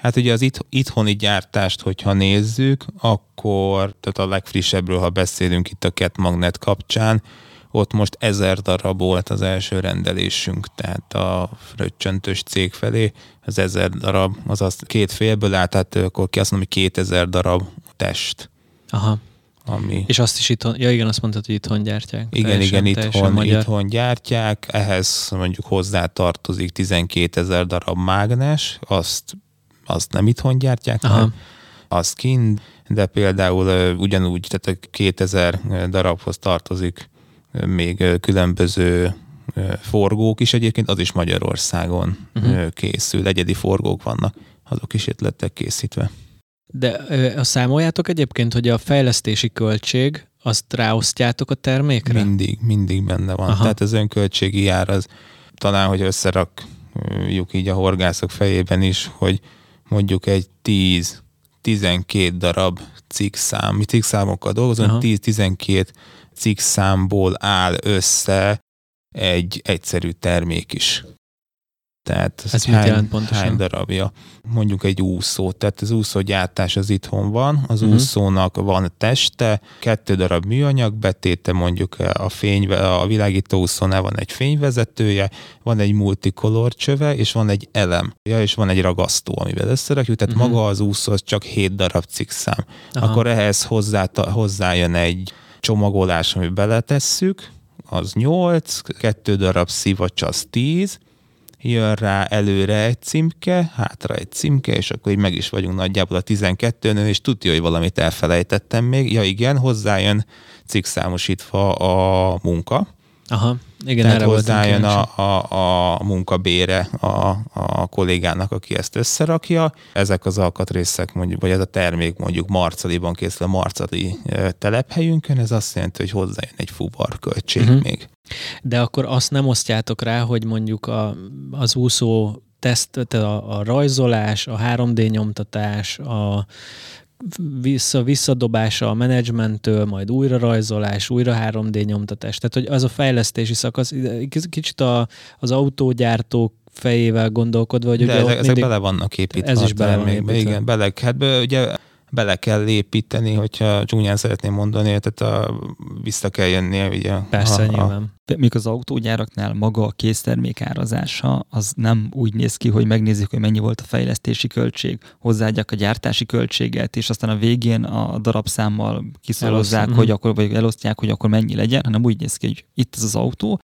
Hát ugye az it- itthoni gyártást, hogyha nézzük, akkor, tehát a legfrissebbről, ha beszélünk itt a Cat Magnet kapcsán, ott most ezer darab volt az első rendelésünk, tehát a röccsöntős cég felé, az ezer darab, azaz két félből állt, tehát akkor ki azt mondom, hogy kétezer darab test. Aha. Ami... És azt is itthon, ja igen, azt mondtad, hogy itthon gyártják. Igen, teljesen, igen, itthon, itthon gyártják, ehhez mondjuk hozzá tartozik 12 ezer darab mágnes, azt, azt nem itthon gyártják, Aha. hanem azt kint, de például ugyanúgy, tehát a 2000 darabhoz tartozik még különböző forgók is egyébként, az is Magyarországon uh-huh. készül, egyedi forgók vannak, azok is itt lettek készítve. De a számoljátok egyébként, hogy a fejlesztési költség, azt ráosztjátok a termékre? Mindig, mindig benne van. Aha. Tehát az önköltségi jár az talán, hogy összerakjuk így a horgászok fejében is, hogy mondjuk egy 10-12 darab cikkszám, mi cikkszámokkal dolgozunk, 10-12 cikkszámból áll össze egy egyszerű termék is. Tehát ez hány, mit jelent pontosan? hány darabja. Mondjuk egy úszó, tehát az úszógyártás az itthon van, az uh-huh. úszónak van teste, kettő darab műanyag betéte, mondjuk a fény, a világító úszónál van egy fényvezetője, van egy multicolor csöve, és van egy elem, ja, és van egy ragasztó, amivel összerakjuk, tehát uh-huh. maga az úszó az csak hét darab cikkszám. Aha. Akkor ehhez hozzá, hozzájön egy csomagolás, amit beletesszük, az 8, kettő darab szivacs az 10, jön rá előre egy címke, hátra egy címke, és akkor így meg is vagyunk nagyjából a 12-nől, és tudja, hogy valamit elfelejtettem még. Ja igen, hozzájön cikkszámosítva a munka, Aha. Igen, Tehát hozzájön a, a, a munkabére a, a kollégának, aki ezt összerakja. Ezek az alkatrészek, mondjuk, vagy ez a termék mondjuk Marcaliban készül a Marcali ö, telephelyünkön, ez azt jelenti, hogy hozzájön egy Mhm. uh-huh. még. De akkor azt nem osztjátok rá, hogy mondjuk a, az úszó teszt, a, a rajzolás, a 3D nyomtatás, a vissza, visszadobása a menedzsmenttől, majd újra rajzolás, újra 3D nyomtatás. Tehát, hogy az a fejlesztési szakasz, kicsit a, az autógyártók fejével gondolkodva, hogy De ugye ezek, ezek bele vannak építve Ez is bele van építve. Igen, bele, hát ugye bele kell építeni, hogyha csúnyán szeretném mondani, tehát a, vissza kell jönnie. Ugye, persze, a, a, nyilván. De Míg az autógyáraknál maga a késztermék árazása, az nem úgy néz ki, hogy megnézik, hogy mennyi volt a fejlesztési költség, hozzáadják a gyártási költséget, és aztán a végén a darabszámmal kiszorozzák, hogy mhm. akkor, vagy elosztják, hogy akkor mennyi legyen, hanem úgy néz ki, hogy itt az az autó,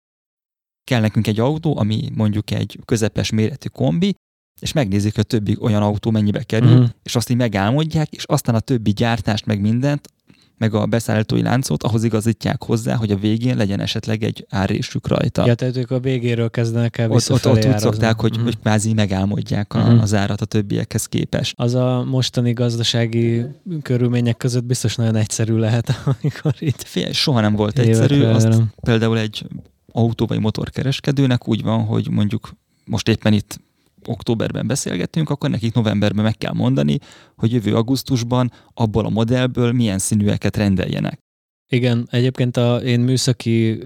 kell nekünk egy autó, ami mondjuk egy közepes méretű kombi, és megnézik, hogy a többi olyan autó mennyibe kerül, uh-huh. és azt így megálmodják, és aztán a többi gyártást, meg mindent, meg a beszállítói láncot ahhoz igazítják hozzá, hogy a végén legyen esetleg egy árésük rajta. Ja, tehát ők a végéről kezdenek el ott, ott, ott úgy szokták, hogy, Mhm. hogy kvázi megálmodják a, Mhm. az árat a többiekhez képest. Az a mostani gazdasági körülmények között biztos nagyon egyszerű lehet, *laughs* amikor így Fél, soha nem volt egyszerű, azt például egy autó vagy motorkereskedőnek úgy van, hogy mondjuk most éppen itt októberben beszélgettünk, akkor nekik novemberben meg kell mondani, hogy jövő augusztusban abból a modellből milyen színűeket rendeljenek. Igen, egyébként a, én műszaki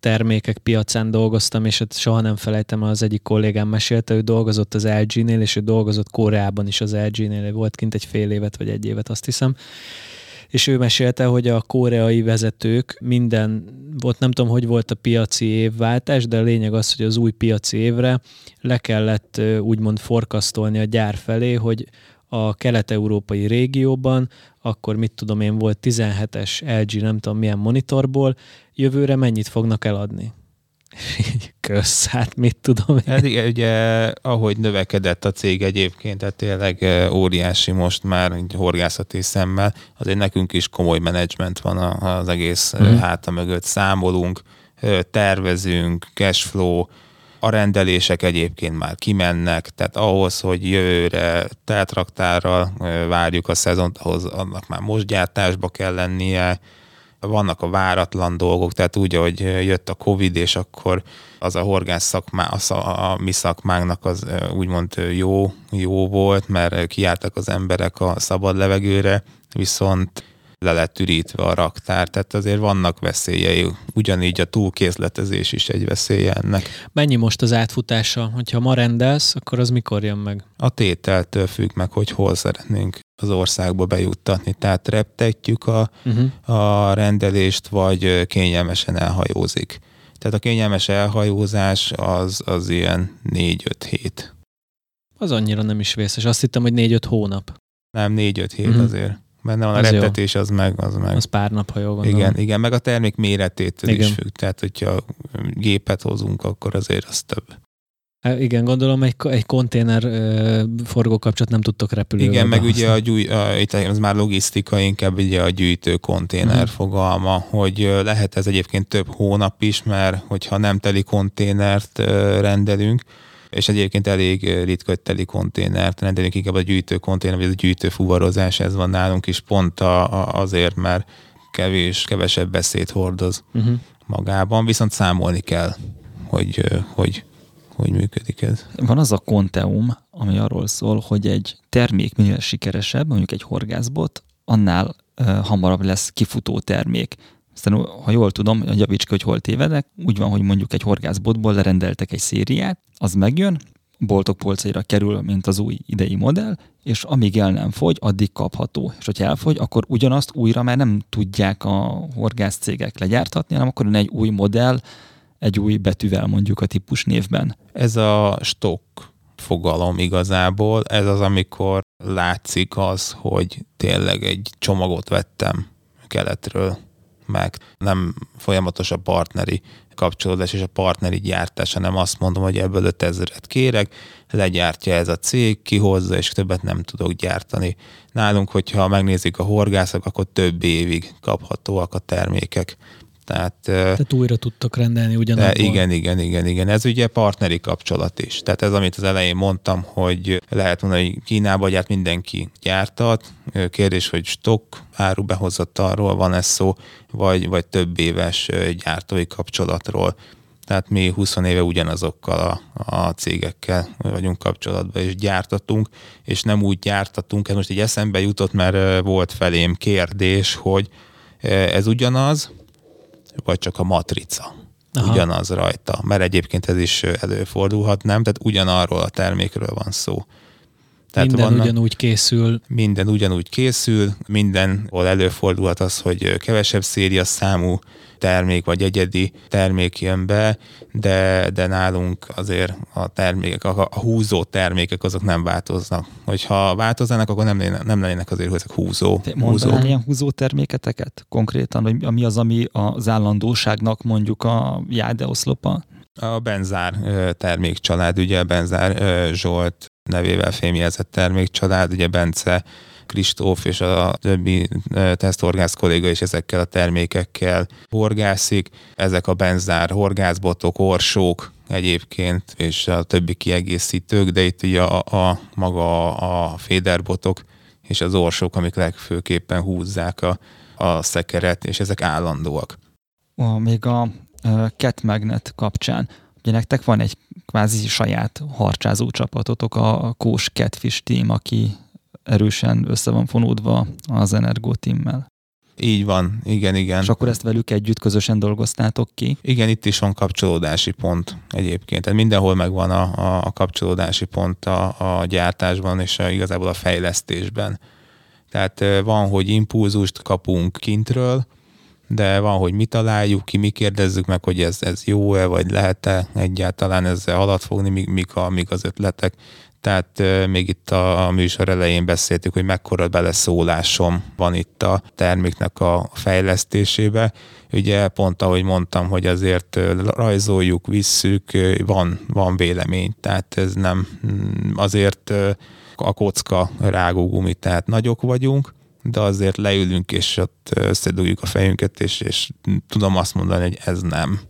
termékek piacán dolgoztam, és ott soha nem felejtem, az egyik kollégám mesélte, ő dolgozott az LG-nél, és ő dolgozott Koreában is az LG-nél, volt kint egy fél évet, vagy egy évet, azt hiszem. És ő mesélte, hogy a koreai vezetők minden, volt nem tudom, hogy volt a piaci évváltás, de a lényeg az, hogy az új piaci évre le kellett úgymond forkasztolni a gyár felé, hogy a kelet-európai régióban, akkor mit tudom én, volt 17-es LG, nem tudom milyen monitorból, jövőre mennyit fognak eladni? Így, Kösz, hát mit tudom én. Hát igen, ugye, ahogy növekedett a cég egyébként, tehát tényleg óriási most már horgászati szemmel, azért nekünk is komoly menedzsment van az egész mm. háta mögött. Számolunk, tervezünk, cashflow, a rendelések egyébként már kimennek, tehát ahhoz, hogy jövőre teltraktárral várjuk a szezont, ahhoz annak már most gyártásba kell lennie, vannak a váratlan dolgok, tehát úgy, ahogy jött a Covid, és akkor az a horgász szakmá, a, szak- a mi szakmánknak az úgymond jó, jó volt, mert kiálltak az emberek a szabad levegőre, viszont le lett ürítve a raktár, tehát azért vannak veszélyei, ugyanígy a túlkészletezés is egy veszélye ennek. Mennyi most az átfutása? Hogyha ma rendelsz, akkor az mikor jön meg? A tételtől függ meg, hogy hol szeretnénk az országba bejuttatni, tehát reptetjük a, Uh-huh. a rendelést, vagy kényelmesen elhajózik. Tehát a kényelmes elhajózás az, az ilyen 4-5 hét. Az annyira nem is vészes. Azt hittem, hogy 4-5 hónap. Nem, 4-5 hét Mhm. azért. Benne van a Az jó. reptetés, az meg, az meg. Az pár nap, ha jól gondolom. igen, igen, meg a termék méretétől Igen. is függ. Tehát, hogyha gépet hozunk, akkor azért az több. Hát igen, gondolom egy, egy konténer ö, forgókapcsot nem tudtok repülővel Igen, meg behasználni. ugye a, gyúj, a, itt az már logisztika, inkább ugye a gyűjtő konténer Mhm. fogalma, hogy lehet ez egyébként több hónap is, mert hogyha nem teli konténert ö, rendelünk, és egyébként elég ritka, hogy teli konténert rendelünk, inkább a gyűjtő konténer, vagy a gyűjtő fuvarozás, ez van nálunk is pont a, a, azért, mert kevés, kevesebb beszéd hordoz Uh-huh. magában, viszont számolni kell, hogy, hogy, hogy működik ez. Van az a konteum, ami arról szól, hogy egy termék minél sikeresebb, mondjuk egy horgászbot, annál uh, hamarabb lesz kifutó termék. Aztán, ha jól tudom, javíts ki, hogy hol tévedek, úgy van, hogy mondjuk egy horgászbotból lerendeltek egy szériát, az megjön, boltok polcaira kerül, mint az új idei modell, és amíg el nem fogy, addig kapható. És hogyha elfogy, akkor ugyanazt újra már nem tudják a horgász cégek legyártatni, hanem akkor egy új modell, egy új betűvel mondjuk a típus névben. Ez a stock fogalom igazából, ez az, amikor látszik az, hogy tényleg egy csomagot vettem keletről, meg nem folyamatos a partneri kapcsolódás és a partneri gyártás, hanem azt mondom, hogy ebből 5000-et kérek, legyártja ez a cég, kihozza, és többet nem tudok gyártani. Nálunk, hogyha megnézik a horgászok, akkor több évig kaphatóak a termékek. Tehát, Tehát újra tudtok rendelni ugyanabból. Igen, igen, igen, igen. Ez ugye partneri kapcsolat is. Tehát ez, amit az elején mondtam, hogy lehet mondani, hogy Kínába gyárt mindenki gyártat. Kérdés, hogy stok áru arról van ez szó, vagy, vagy több éves gyártói kapcsolatról. Tehát mi 20 éve ugyanazokkal a, a cégekkel vagyunk kapcsolatban, és gyártatunk, és nem úgy gyártatunk, ez most egy eszembe jutott, mert volt felém kérdés, hogy ez ugyanaz, vagy csak a matrica. Aha. Ugyanaz rajta, mert egyébként ez is előfordulhat, nem? Tehát ugyanarról a termékről van szó. Tehát minden vannak, ugyanúgy készül. Minden ugyanúgy készül, mindenhol előfordulhat az, hogy kevesebb széria számú termék vagy egyedi termék jön be, de, de nálunk azért a termékek, a, a húzó termékek azok nem változnak. Hogyha változnának, akkor nem lennének, nem lennének azért, hogy ezek húzó. Mondanál ilyen húzó terméketeket konkrétan, hogy mi az, ami az állandóságnak mondjuk a jádeoszlopa? A Benzár termékcsalád, ugye a Benzár Zsolt nevével fémjelzett termékcsalád, ugye Bence Kristóf és a többi teszthorgász kolléga is ezekkel a termékekkel horgászik. Ezek a benzár horgászbotok, orsók egyébként, és a többi kiegészítők, de itt ugye a, a maga a féderbotok és az orsók, amik legfőképpen húzzák a, a szekeret, és ezek állandóak. A, még a cat magnet kapcsán, ugye nektek van egy kvázi saját harcsázó csapatotok, a Kós Catfish Team, aki erősen össze van fonódva az Energo teammel. Így van, igen, igen. És akkor ezt velük együtt közösen dolgoztátok ki? Igen, itt is van kapcsolódási pont egyébként. Tehát mindenhol megvan a, a kapcsolódási pont a, a gyártásban és a, igazából a fejlesztésben. Tehát van, hogy impulzust kapunk kintről, de van, hogy mi találjuk ki, mi kérdezzük meg, hogy ez, ez jó-e, vagy lehet-e egyáltalán ezzel halat fogni, mik, mik, a, mik az ötletek. Tehát még itt a, a műsor elején beszéltük, hogy mekkora beleszólásom van itt a terméknek a fejlesztésébe. Ugye pont ahogy mondtam, hogy azért rajzoljuk, visszük, van, van vélemény, tehát ez nem mm, azért a kocka rágógumi, tehát nagyok vagyunk, de azért leülünk, és ott összedugjuk a fejünket, és, és tudom azt mondani, hogy ez nem.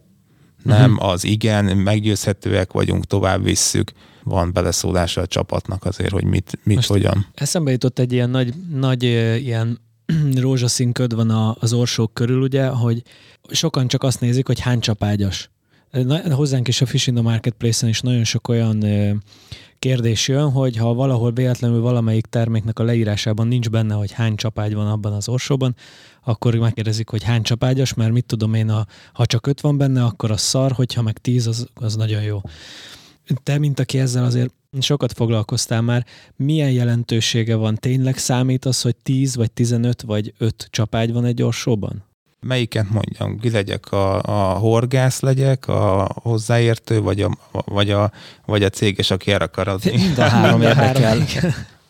Nem, uh-huh. az igen, meggyőzhetőek vagyunk, tovább visszük, van beleszólása a csapatnak azért, hogy mit, mit Most hogyan. Eszembe jutott egy ilyen nagy, nagy ilyen *clears throat* rózsaszín köd van az orsók körül, ugye, hogy sokan csak azt nézik, hogy hány csapágyas. Hozzánk is a Fish in the Marketplace-en is nagyon sok olyan kérdés jön, hogy ha valahol véletlenül valamelyik terméknek a leírásában nincs benne, hogy hány csapágy van abban az orsóban, akkor megkérdezik, hogy hány csapágyas, mert mit tudom én, a, ha csak öt van benne, akkor az szar, hogyha meg tíz, az, az nagyon jó. Te, mint aki ezzel azért sokat foglalkoztál már, milyen jelentősége van? Tényleg számít az, hogy 10 vagy 15 vagy 5 csapágy van egy orsóban? Melyiket mondjam, ki legyek a, a horgász legyek, a hozzáértő, vagy a, vagy a, vagy a céges, aki el akar adni. Mind a három *laughs* érdekel.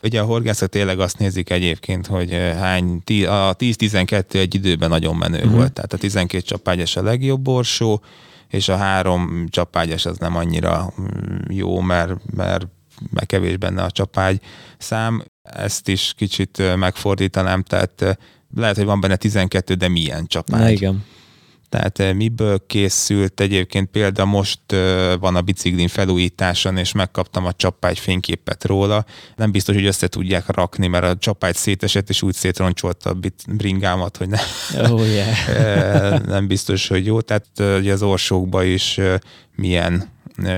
Ugye a horgászok tényleg azt nézik egyébként, hogy hány, a 10-12 egy időben nagyon menő uh-huh. volt, tehát a 12 csapágyas a legjobb borsó, és a három csapágyas az nem annyira mm, jó, mert, mert, mert kevés benne a csapágy szám. Ezt is kicsit megfordítanám, tehát eh, lehet, hogy van benne 12, de milyen csapágy. Na igen. Tehát eh, miből készült egyébként példa most eh, van a biciklin felújításon, és megkaptam a csapágy fényképet róla. Nem biztos, hogy össze tudják rakni, mert a csapágy szétesett, és úgy szétroncsolta a bringámat, hogy nem, oh, yeah. *laughs* Eh, nem biztos, hogy jó. Tehát ugye az orsókba is milyen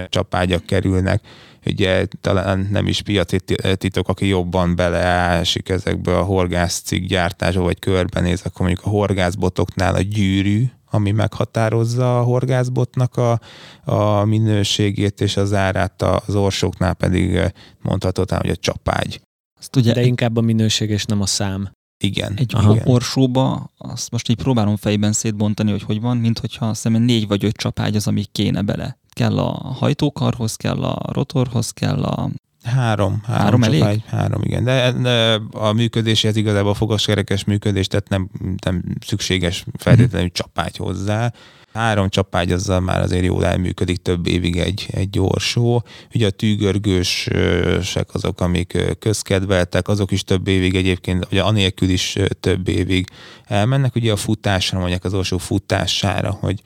csapágyak kerülnek ugye talán nem is piaci titok, aki jobban beleásik ezekbe a horgászcikk gyártásba, vagy körbenéz, akkor mondjuk a horgászbotoknál a gyűrű, ami meghatározza a horgászbotnak a, a minőségét és az árát, az orsóknál pedig mondhatod, hogy a csapágy. Azt ugye, De inkább a minőség és nem a szám. Igen. Egy igen. orsóba, azt most így próbálom fejben szétbontani, hogy hogy van, mint hogyha azt négy vagy öt csapágy az, ami kéne bele kell a hajtókarhoz, kell a rotorhoz, kell a Három. Három, három elég? Egy, három, igen. De, de a működéséhez igazából a fogaskerekes működés, tehát nem, nem szükséges feltétlenül uh-huh. csapágy hozzá. Három csapágy azzal már azért jól elműködik több évig egy, egy orsó. Ugye a tűgörgősek azok, amik közkedveltek, azok is több évig egyébként, ugye anélkül is több évig elmennek. Ugye a futásra, mondják az orsó futására, hogy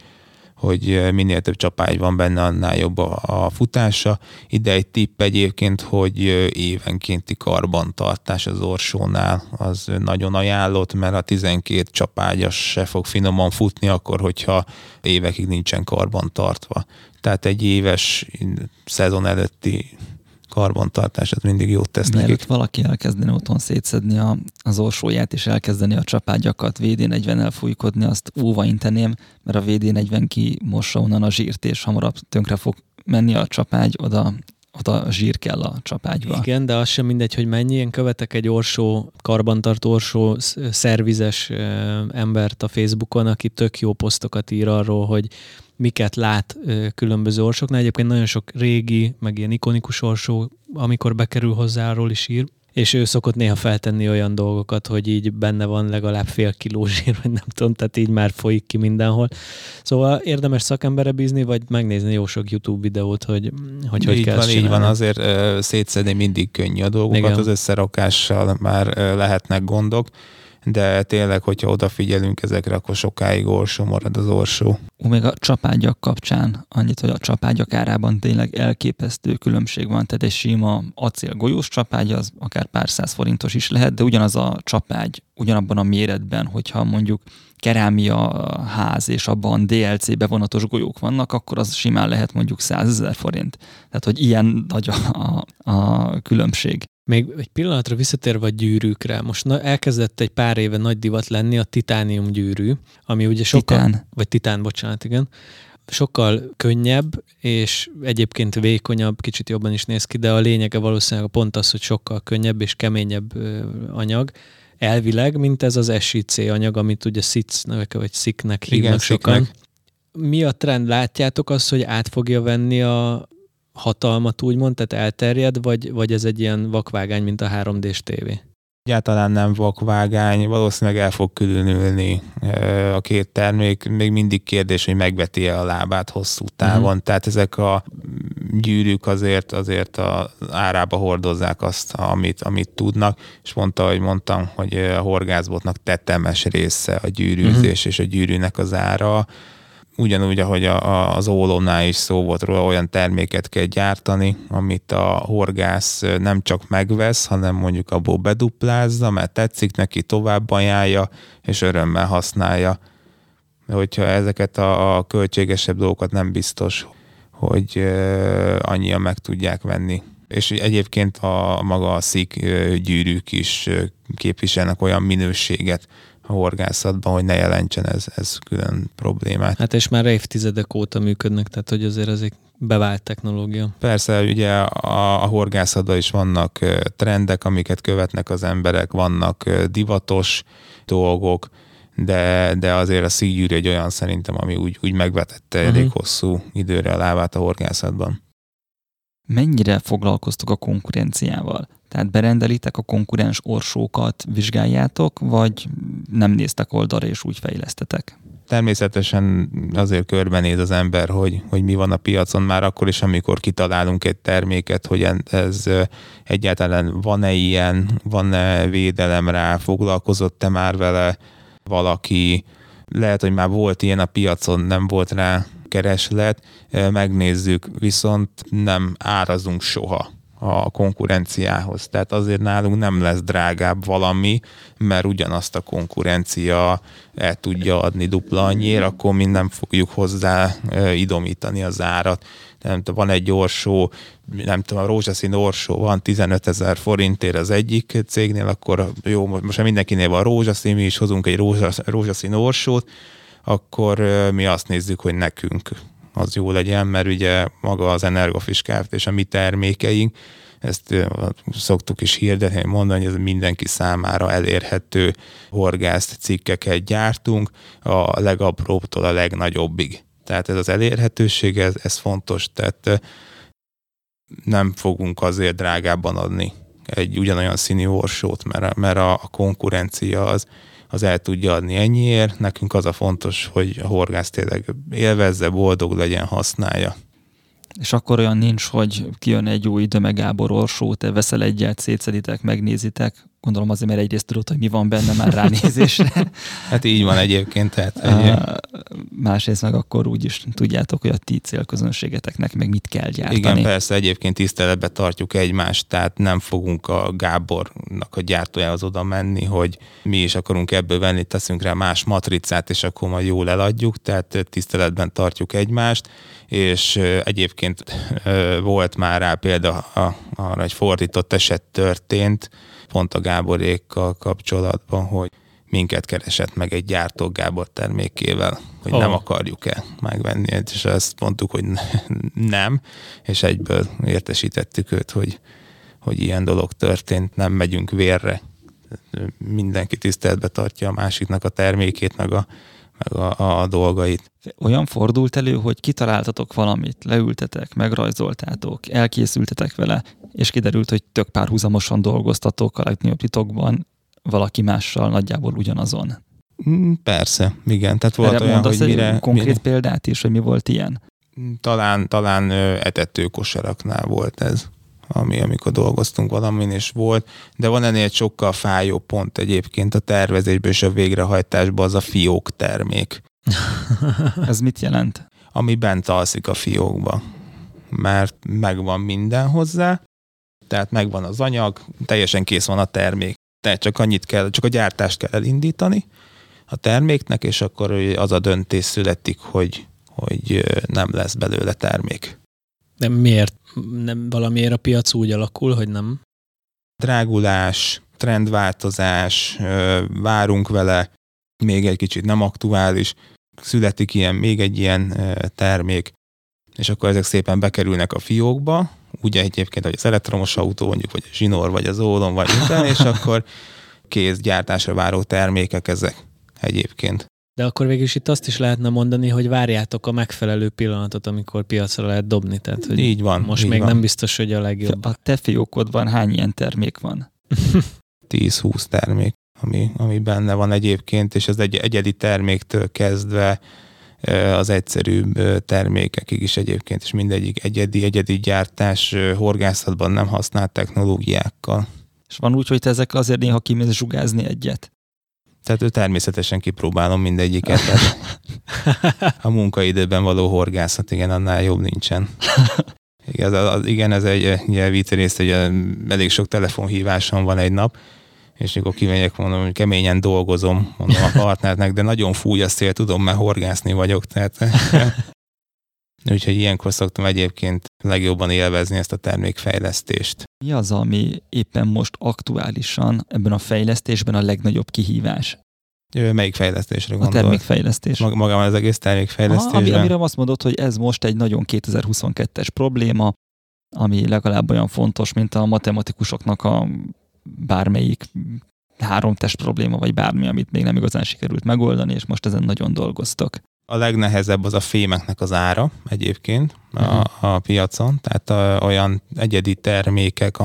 hogy minél több csapágy van benne, annál jobb a, a futása. Ide egy tipp egyébként, hogy évenkénti karbantartás az orsónál az nagyon ajánlott, mert a 12 csapágyas se fog finoman futni akkor, hogyha évekig nincsen karbantartva. Tehát egy éves szezon előtti karbantartás, az mindig jót tesz Mielőtt nekik. valaki elkezdeni otthon szétszedni a, az orsóját, és elkezdeni a csapágyakat VD40-el fújkodni, azt óva inteném, mert a VD40 kimossa onnan a zsírt, és hamarabb tönkre fog menni a csapágy, oda oda zsír kell a csapágyba. Igen, de az sem mindegy, hogy mennyi. Én követek egy orsó, karbantartó orsó szervizes embert a Facebookon, aki tök jó posztokat ír arról, hogy miket lát különböző orsoknál. Egyébként nagyon sok régi, meg ilyen ikonikus orsó, amikor bekerül hozzá, arról is ír. És ő szokott néha feltenni olyan dolgokat, hogy így benne van legalább fél kiló zsír, vagy nem tudom, tehát így már folyik ki mindenhol. Szóval érdemes szakembere bízni, vagy megnézni jó sok YouTube videót, hogy hogy, hogy így kell van, így van, azért uh, szétszedni mindig könnyű a dolgokat, Igen. az összerakással már uh, lehetnek gondok de tényleg, hogyha odafigyelünk ezekre, akkor sokáig orsó marad az orsó. Ó, még a csapágyak kapcsán annyit, hogy a csapágyak árában tényleg elképesztő különbség van, tehát egy sima acél golyós csapágy az akár pár száz forintos is lehet, de ugyanaz a csapágy ugyanabban a méretben, hogyha mondjuk kerámia ház, és abban DLC bevonatos golyók vannak, akkor az simán lehet mondjuk 100 ezer forint. Tehát, hogy ilyen nagy a, a, különbség. Még egy pillanatra visszatérve a gyűrűkre, most na, elkezdett egy pár éve nagy divat lenni a titánium gyűrű, ami ugye sokkal... Titán. Vagy titán, bocsánat, igen. Sokkal könnyebb, és egyébként vékonyabb, kicsit jobban is néz ki, de a lényege valószínűleg pont az, hogy sokkal könnyebb és keményebb anyag, elvileg, mint ez az SIC anyag, amit ugye SIC nevek, vagy SIC-nek hívnak Igen, sokan. Mi a trend? Látjátok azt, hogy át fogja venni a, hatalmat úgymond, tehát elterjed, vagy, vagy ez egy ilyen vakvágány, mint a 3D-s tévé? Egyáltalán nem vakvágány, valószínűleg el fog különülni a két termék. Még mindig kérdés, hogy megveti-e a lábát hosszú távon. Uh-huh. Tehát ezek a gyűrűk azért, azért a árába hordozzák azt, amit, amit tudnak, és mondta, hogy mondtam, hogy a horgászbotnak tetemes része a gyűrűzés uh-huh. és a gyűrűnek az ára ugyanúgy, ahogy a, a, az ólónál is szó volt róla, olyan terméket kell gyártani, amit a horgász nem csak megvesz, hanem mondjuk abból beduplázza, mert tetszik neki, tovább ajánlja, és örömmel használja. Hogyha ezeket a, a költségesebb dolgokat nem biztos, hogy uh, annyian meg tudják venni. És egyébként a maga a szik gyűrűk is képviselnek olyan minőséget, a horgászatban, hogy ne jelentsen ez, ez külön problémát. Hát és már évtizedek óta működnek, tehát hogy azért ez egy bevált technológia. Persze, ugye a, a horgászatban is vannak trendek, amiket követnek az emberek, vannak divatos dolgok, de, de azért a szígyűrű egy olyan szerintem, ami úgy, úgy megvetette uh-huh. elég hosszú időre a lábát a horgászatban. Mennyire foglalkoztok a konkurenciával? Tehát berendelitek a konkurens orsókat, vizsgáljátok, vagy nem néztek oldalra és úgy fejlesztetek? Természetesen azért körbenéz az ember, hogy, hogy mi van a piacon már akkor is, amikor kitalálunk egy terméket, hogy ez egyáltalán van-e ilyen, van-e védelem rá, foglalkozott-e már vele valaki, lehet, hogy már volt ilyen a piacon, nem volt rá kereslet, megnézzük, viszont nem árazunk soha a konkurenciához. Tehát azért nálunk nem lesz drágább valami, mert ugyanazt a konkurencia el tudja adni dupla annyira, akkor mi nem fogjuk hozzá idomítani az árat. Nem tudom, van egy orsó, nem tudom, a rózsaszín orsó van 15 ezer forintért az egyik cégnél, akkor jó, most mindenkinél van rózsaszín, mi is hozunk egy rózsaszín orsót, akkor mi azt nézzük, hogy nekünk az jó legyen, mert ugye maga az Energofis Kft. és a mi termékeink, ezt szoktuk is hirdetni, mondani, hogy ez mindenki számára elérhető horgászt cikkeket gyártunk, a legapróbbtól a legnagyobbig. Tehát ez az elérhetőség, ez, ez fontos, tehát nem fogunk azért drágábban adni egy ugyanolyan színű orsót, mert, mert a, a konkurencia az az el tudja adni ennyiért. Nekünk az a fontos, hogy a horgász tényleg élvezze, boldog legyen, használja. És akkor olyan nincs, hogy kijön egy új Döme Gábor orsó, te veszel egyet, szétszeditek, megnézitek. Gondolom azért, mert egyrészt tudod, hogy mi van benne már ránézésre. *laughs* hát így van egyébként. Tehát egy... Uh, másrészt meg akkor úgy is tudjátok, hogy a ti célközönségeteknek meg mit kell gyártani. Igen, persze, egyébként tiszteletbe tartjuk egymást, tehát nem fogunk a Gábornak a gyártójához oda menni, hogy mi is akarunk ebből venni, teszünk rá más matricát, és akkor majd jól eladjuk, tehát tiszteletben tartjuk egymást, és egyébként volt már rá példa arra, egy fordított eset történt, pont a Gáborékkal kapcsolatban, hogy minket keresett meg egy gyártó Gábor termékével, hogy oh. nem akarjuk-e megvenni, és azt mondtuk, hogy *laughs* nem, és egyből értesítettük őt, hogy, hogy ilyen dolog történt, nem megyünk vérre. Mindenki tiszteletbe tartja a másiknak a termékét, meg a, meg a, a dolgait. Olyan fordult elő, hogy kitaláltatok valamit, leültetek, megrajzoltátok, elkészültetek vele, és kiderült, hogy tök párhuzamosan dolgoztatok a legnagyobb titokban valaki mással nagyjából ugyanazon. Mm, persze, igen. Tehát volt Erre olyan, hogy mire... konkrét mire... példát is, hogy mi volt ilyen? Talán, talán etető kosaraknál volt ez, ami, amikor dolgoztunk valamin, és volt, de van ennél egy sokkal fájó pont egyébként a tervezésben és a végrehajtásban, az a fiók termék. *laughs* ez mit jelent? Ami bent alszik a fiókba, mert megvan minden hozzá, tehát megvan az anyag, teljesen kész van a termék. Tehát csak annyit kell, csak a gyártást kell elindítani a terméknek, és akkor az a döntés születik, hogy, hogy nem lesz belőle termék. De miért? Nem valamiért a piac úgy alakul, hogy nem? Drágulás, trendváltozás, várunk vele, még egy kicsit nem aktuális, születik ilyen, még egy ilyen termék, és akkor ezek szépen bekerülnek a fiókba, ugye egyébként, hogy az elektromos autó mondjuk, vagy a zsinór, vagy az ólom, vagy minden, és akkor kész gyártásra váró termékek ezek egyébként. De akkor végül is itt azt is lehetne mondani, hogy várjátok a megfelelő pillanatot, amikor piacra lehet dobni. Tehát, hogy így van. Most így még van. nem biztos, hogy a legjobb. A te fiókodban hány ilyen termék van? *laughs* 10-20 termék, ami, ami benne van egyébként, és ez egy egyedi terméktől kezdve az egyszerűbb termékekig is egyébként, és mindegyik egyedi, egyedi gyártás horgászatban nem használt technológiákkal. És van úgy, hogy te ezekkel azért néha kimész zsugázni egyet? Tehát ő természetesen kipróbálom mindegyiket. *laughs* a munkaidőben való horgászat, igen, annál jobb nincsen. *laughs* Igen, az, az, igen ez egy ugye, vicc részt, hogy elég sok telefonhívásom van egy nap, és mikor kimegyek, mondom, hogy keményen dolgozom, mondom a partnernek, de nagyon fúj a szél, tudom, mert horgászni vagyok, tehát *laughs* Úgyhogy ilyenkor szoktam egyébként legjobban élvezni ezt a termékfejlesztést. Mi az, ami éppen most aktuálisan ebben a fejlesztésben a legnagyobb kihívás? Melyik fejlesztésre gondolsz? A termékfejlesztés. Mag- magában az egész termékfejlesztésben? Ami, amire azt mondod, hogy ez most egy nagyon 2022-es probléma, ami legalább olyan fontos, mint a matematikusoknak a bármelyik három test probléma, vagy bármi, amit még nem igazán sikerült megoldani, és most ezen nagyon dolgoztok. A legnehezebb az a fémeknek az ára egyébként a, uh-huh. a piacon, tehát a, olyan egyedi termékek,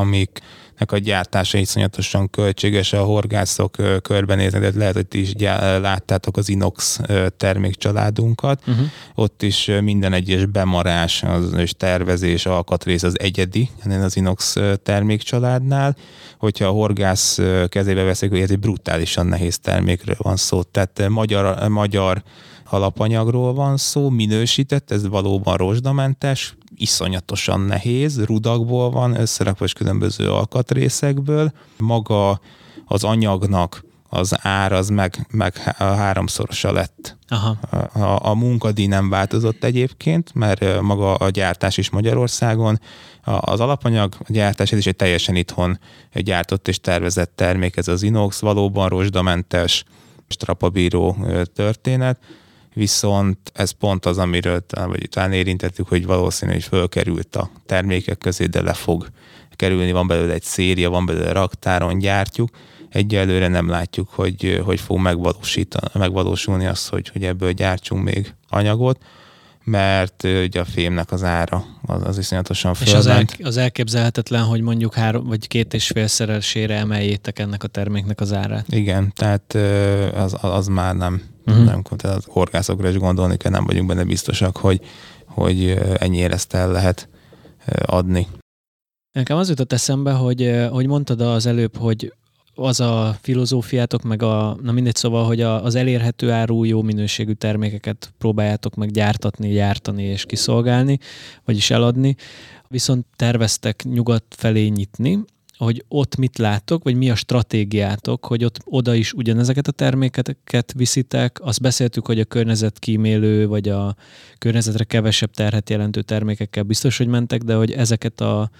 amiknek a gyártása iszonyatosan költséges, a horgászok körbenézni, de lehet, hogy ti is gyá, láttátok az Inox termékcsaládunkat. Uh-huh. Ott is minden egyes bemarás az, és tervezés, alkatrész az egyedi az Inox termékcsaládnál. Hogyha a horgász kezébe veszik, hogy ez egy brutálisan nehéz termékről van szó. Tehát magyar, magyar alapanyagról van szó, minősített, ez valóban rozsdamentes, iszonyatosan nehéz, rudakból van összerakva és különböző alkatrészekből. Maga az anyagnak az ár az meg, meg háromszorosa lett. Aha. A, a munkadíj nem változott egyébként, mert maga a gyártás is Magyarországon. Az alapanyag gyártás ez is egy teljesen itthon gyártott és tervezett termék, ez az inox, valóban rozsdamentes, strapabíró történet viszont ez pont az, amiről vagy talán érintettük, hogy valószínű, hogy fölkerült a termékek közé, de le fog kerülni, van belőle egy széria, van belőle raktáron, gyártjuk. Egyelőre nem látjuk, hogy, hogy fog megvalósítani, megvalósulni az, hogy, hogy ebből gyártsunk még anyagot, mert ugye a fémnek az ára az, az iszonyatosan És az, el, fölment. az elképzelhetetlen, hogy mondjuk három vagy két és félszeresére emeljétek ennek a terméknek az árát. Igen, tehát az, az már nem, uh-huh. nem tehát az horgászokra is gondolni kell, nem vagyunk benne biztosak, hogy, hogy ennyire ezt el lehet adni. Nekem az jutott eszembe, hogy, hogy mondtad az előbb, hogy az a filozófiátok, meg a, na mindegy, szóval, hogy a, az elérhető áru jó minőségű termékeket próbáljátok meg gyártatni, gyártani és kiszolgálni, vagyis eladni, viszont terveztek nyugat felé nyitni, hogy ott mit látok, vagy mi a stratégiátok, hogy ott oda is ugyanezeket a termékeket viszitek. Azt beszéltük, hogy a környezetkímélő, vagy a környezetre kevesebb terhet jelentő termékekkel biztos, hogy mentek, de hogy ezeket a,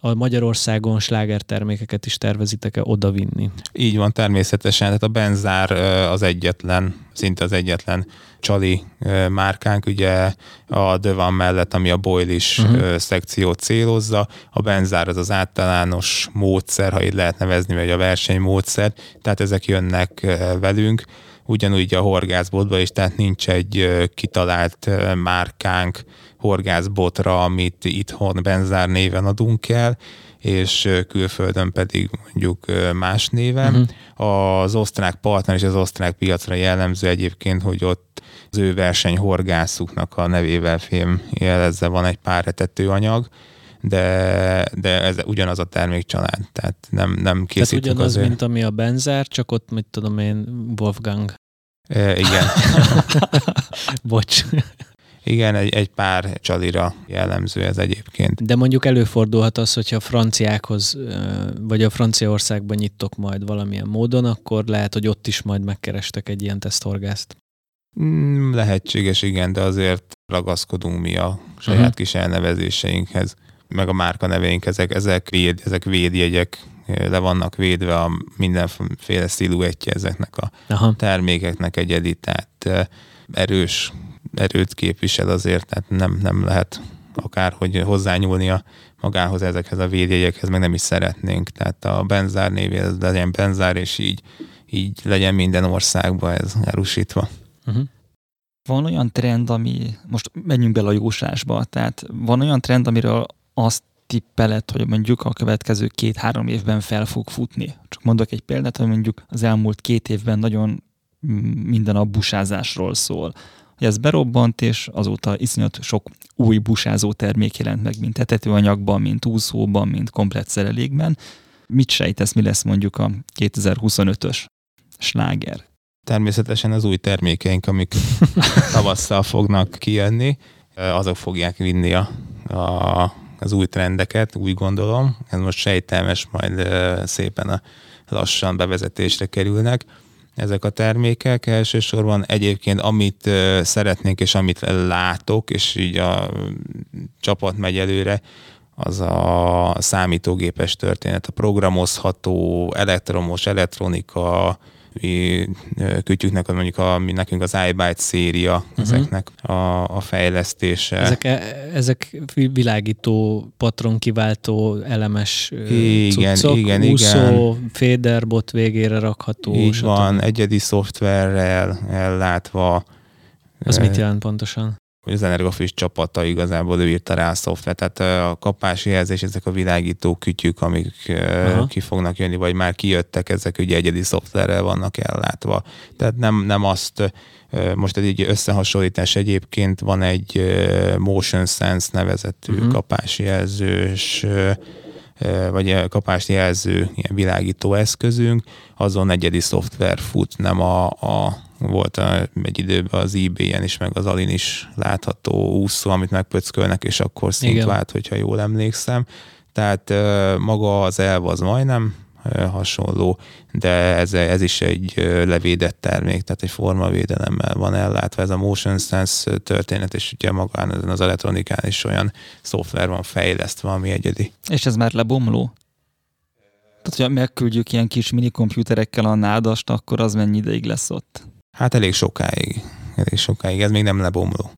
a Magyarországon slágertermékeket is tervezitek-e odavinni? Így van, természetesen. Tehát a benzár az egyetlen, szinte az egyetlen csali márkánk, ugye a Dövan mellett, ami a boilish Mhm. uh-huh. szekciót célozza. A benzár az az általános módszer, ha így lehet nevezni, vagy a versenymódszer, tehát ezek jönnek velünk ugyanúgy a horgászbotba is, tehát nincs egy kitalált márkánk horgászbotra, amit itthon benzár néven adunk el, és külföldön pedig mondjuk más néven. Uh-huh. Az osztrák partner és az osztrák piacra jellemző egyébként, hogy ott az ő versenyhorgászuknak a nevével fém jelezze van egy pár etetőanyag, de, de ez ugyanaz a termékcsalád, tehát nem, nem Tehát készítünk ugyanaz, azért. mint ami a benzár, csak ott, mit tudom én, Wolfgang. E, igen, *laughs* Bocs. Igen egy, egy pár csalira jellemző ez egyébként. De mondjuk előfordulhat az, hogyha a franciákhoz, vagy a Franciaországban nyittok majd valamilyen módon, akkor lehet, hogy ott is majd megkerestek egy ilyen teszthorgászt. Mm, Lehetséges, igen, de azért ragaszkodunk mi a saját Mhm. kis elnevezéseinkhez, meg a márka neveink, ezek, ezek, véd, ezek védjegyek, le vannak védve a mindenféle sziluettje ezeknek a Aha. termékeknek egyedi, tehát eh, erős erőt képvisel azért, tehát nem, nem lehet akárhogy hozzányúlni a magához ezekhez a védjegyekhez, meg nem is szeretnénk. Tehát a benzár névéhez legyen benzár, és így, így legyen minden országban ez erősítve. Uh-huh. Van olyan trend, ami, most menjünk bele a jósásba, tehát van olyan trend, amiről azt tippeled, hogy mondjuk a következő két-három évben fel fog futni. Csak mondok egy példát, hogy mondjuk az elmúlt két évben nagyon minden a busázásról szól. Hogy ez berobbant, és azóta iszonyat sok új busázó termék jelent meg, mint etetőanyagban, mint úszóban, mint komplett szerelékben. Mit sejtesz, mi lesz mondjuk a 2025-ös sláger? Természetesen az új termékeink, amik *laughs* tavasszal fognak kijönni, azok fogják vinni a, a, az új trendeket, úgy gondolom. Ez most sejtelmes, majd szépen a lassan bevezetésre kerülnek ezek a termékek. Elsősorban egyébként, amit szeretnénk, és amit látok, és így a csapat megy előre, az a számítógépes történet, a programozható, elektromos, elektronika, kütyüknek, az mondjuk a, mi nekünk az iByte széria, uh-huh. ezeknek a, a fejlesztése. Ezek, e- ezek világító, patron kiváltó, elemes Igen, cuccok, igen, úszó, féderbot végére rakható. Így stb. van, egyedi szoftverrel ellátva. Az mit jelent pontosan? Hogy az Energofis csapata igazából ő írta rá a szoftvert. Tehát a kapási jelzés, ezek a világító kütyük, amik Aha. Ki fognak jönni, vagy már kijöttek, ezek ugye egyedi szoftverrel vannak ellátva. Tehát nem, nem azt, most egy összehasonlítás egyébként van egy Motion Sense nevezetű Mhm. uh-huh. kapási jelzős ö, ö, vagy ö, kapási jelző ilyen világító eszközünk, azon egyedi szoftver fut, nem a, a volt a, egy időben az eBay-en is, meg az Alin is látható úszó, amit megpöckölnek, és akkor szint Igen. vált, hogyha jól emlékszem. Tehát maga az elv az majdnem hasonló, de ez, ez is egy levédett termék, tehát egy formavédelemmel van ellátva ez a Motion Sense történet, és ugye magán ezen az elektronikán is olyan szoftver van fejlesztve, ami egyedi. És ez már lebomló? Tehát, hogyha megküldjük ilyen kis minikomputerekkel a nádast, akkor az mennyi ideig lesz ott? Hát elég sokáig. Elég sokáig. Ez még nem lebomló.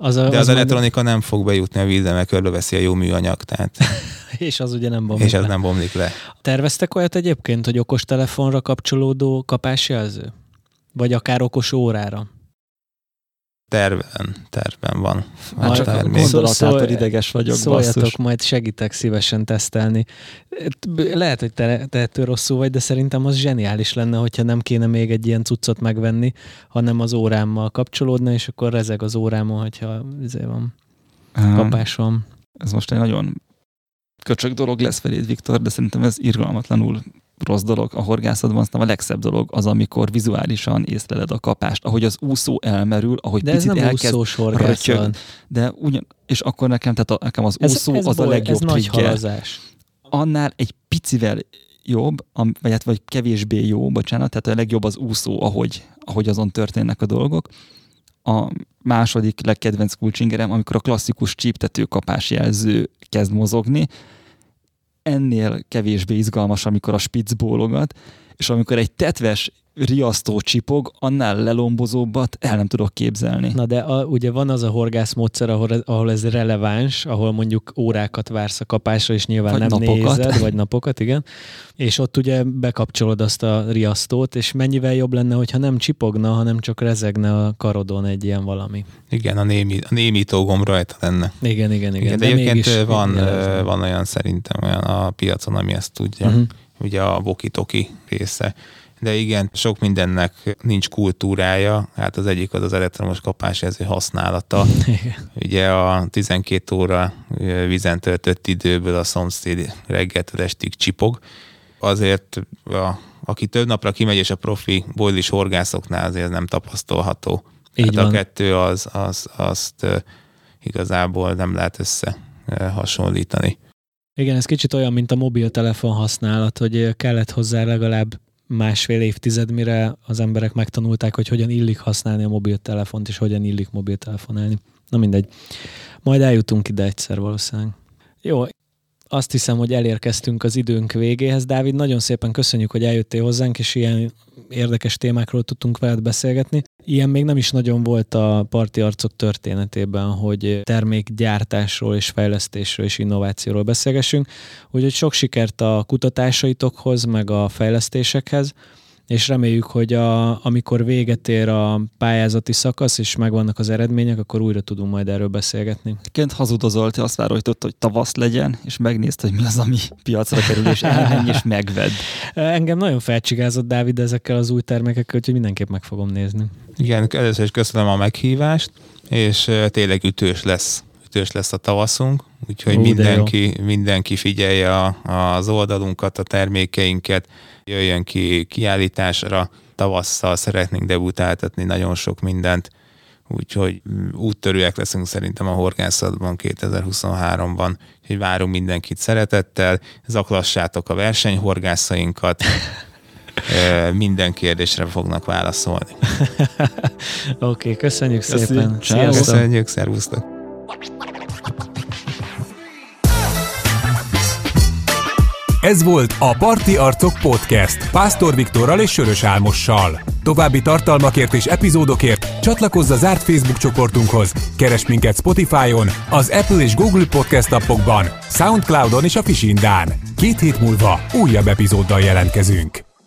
Az a, De az majd- elektronika nem fog bejutni a vízbe, mert körbeveszi a jó műanyag, tehát, *laughs* És az ugye nem bomlik és le. nem bomlik le. Terveztek olyat egyébként, hogy okostelefonra kapcsolódó kapásjelző? Vagy akár okos órára? Terven, terven van. Már Majd csak a termék. gondolatától Szól- ideges vagyok, Szóljatok, basszus. majd segítek szívesen tesztelni. Lehet, hogy te, te ettől rosszul vagy, de szerintem az zseniális lenne, hogyha nem kéne még egy ilyen cuccot megvenni, hanem az órámmal kapcsolódna, és akkor rezeg az órámon, hogyha izé van, Á, kapás van. Ez most egy nagyon köcsög dolog lesz feléd, Viktor, de szerintem ez irgalmatlanul rossz dolog. A horgászatban aztán a legszebb dolog az, amikor vizuálisan észleled a kapást, ahogy az úszó elmerül, ahogy De ez picit nem elkezd, úszós rötyög. de ugyan, és akkor nekem, tehát a, nekem az Ez, úszó ez, az a boly- legjobb ez nagy trükkje. halazás. annál egy picivel jobb, vagy, hát, vagy kevésbé jó, bocsánat, tehát a legjobb az úszó, ahogy, ahogy azon történnek a dolgok. A második legkedvenc kulcsingerem, amikor a klasszikus csíptető kapás jelző kezd mozogni, ennél kevésbé izgalmas, amikor a spitz bólogat, és amikor egy tetves riasztó csipog, annál lelombozóbbat el nem tudok képzelni. Na de a, ugye van az a horgászmódszer, ahol, ahol ez releváns, ahol mondjuk órákat vársz a kapásra, és nyilván Vagy nem napokat. nézed, *laughs* vagy napokat, igen. És ott ugye bekapcsolod azt a riasztót, és mennyivel jobb lenne, hogyha nem csipogna, hanem csak rezegne a karodon egy ilyen valami. Igen, a, némi, a némító gomb rajta lenne. Igen, igen, igen. Igen, de, egyébként mégis van, van olyan szerintem olyan a piacon, ami ezt tudja. Mhm. Ugye a Boki-Toki része. De igen, sok mindennek nincs kultúrája. Hát az egyik az az elektromos kapásjelző használata. Igen. Ugye a 12 óra vízen töltött időből a szomszéd reggeltől estig csipog. Azért, a, aki több napra kimegy, és a profi bojlis horgászoknál azért nem tapasztalható. Így hát a van. kettő az, az, azt igazából nem lehet össze ö, hasonlítani. Igen, ez kicsit olyan, mint a mobiltelefon használat, hogy kellett hozzá legalább másfél évtized, mire az emberek megtanulták, hogy hogyan illik használni a mobiltelefont, és hogyan illik mobiltelefonálni. Na mindegy. Majd eljutunk ide egyszer valószínűleg. Jó, azt hiszem, hogy elérkeztünk az időnk végéhez. Dávid, nagyon szépen köszönjük, hogy eljöttél hozzánk, és ilyen érdekes témákról tudtunk veled beszélgetni. Ilyen még nem is nagyon volt a parti arcok történetében, hogy termékgyártásról és fejlesztésről és innovációról beszélgessünk. Úgyhogy sok sikert a kutatásaitokhoz, meg a fejlesztésekhez, és reméljük, hogy a, amikor véget ér a pályázati szakasz, és megvannak az eredmények, akkor újra tudunk majd erről beszélgetni. Egyébként hazudozol, te azt várod, hogy tavasz legyen, és megnézd, hogy mi az, ami piacra kerül, és elmenj és megvedd. *laughs* Engem nagyon felcsigázott Dávid ezekkel az új termékekkel, úgyhogy mindenképp meg fogom nézni. Igen, először is köszönöm a meghívást, és tényleg ütős lesz ütős lesz a tavaszunk, úgyhogy Ú, de mindenki, mindenki figyelje a, az oldalunkat, a termékeinket, jöjjön ki kiállításra, tavasszal szeretnénk debutáltatni nagyon sok mindent, úgyhogy mm, úttörőek leszünk szerintem a horgászatban 2023-ban, úgyhogy várunk mindenkit szeretettel, zaklassátok a versenyhorgászainkat, *laughs* minden kérdésre fognak válaszolni. *laughs* Oké, okay, köszönjük Köszi. szépen. Ciao. Sziasztok. Köszönjük, szervusztok! Ez volt a Parti Arcok Podcast Pásztor Viktorral és Sörös Álmossal. További tartalmakért és epizódokért csatlakozz a zárt Facebook csoportunkhoz, keres minket Spotify-on, az Apple és Google Podcast appokban, Soundcloud-on és a Fisindán. Két hét múlva újabb epizóddal jelentkezünk.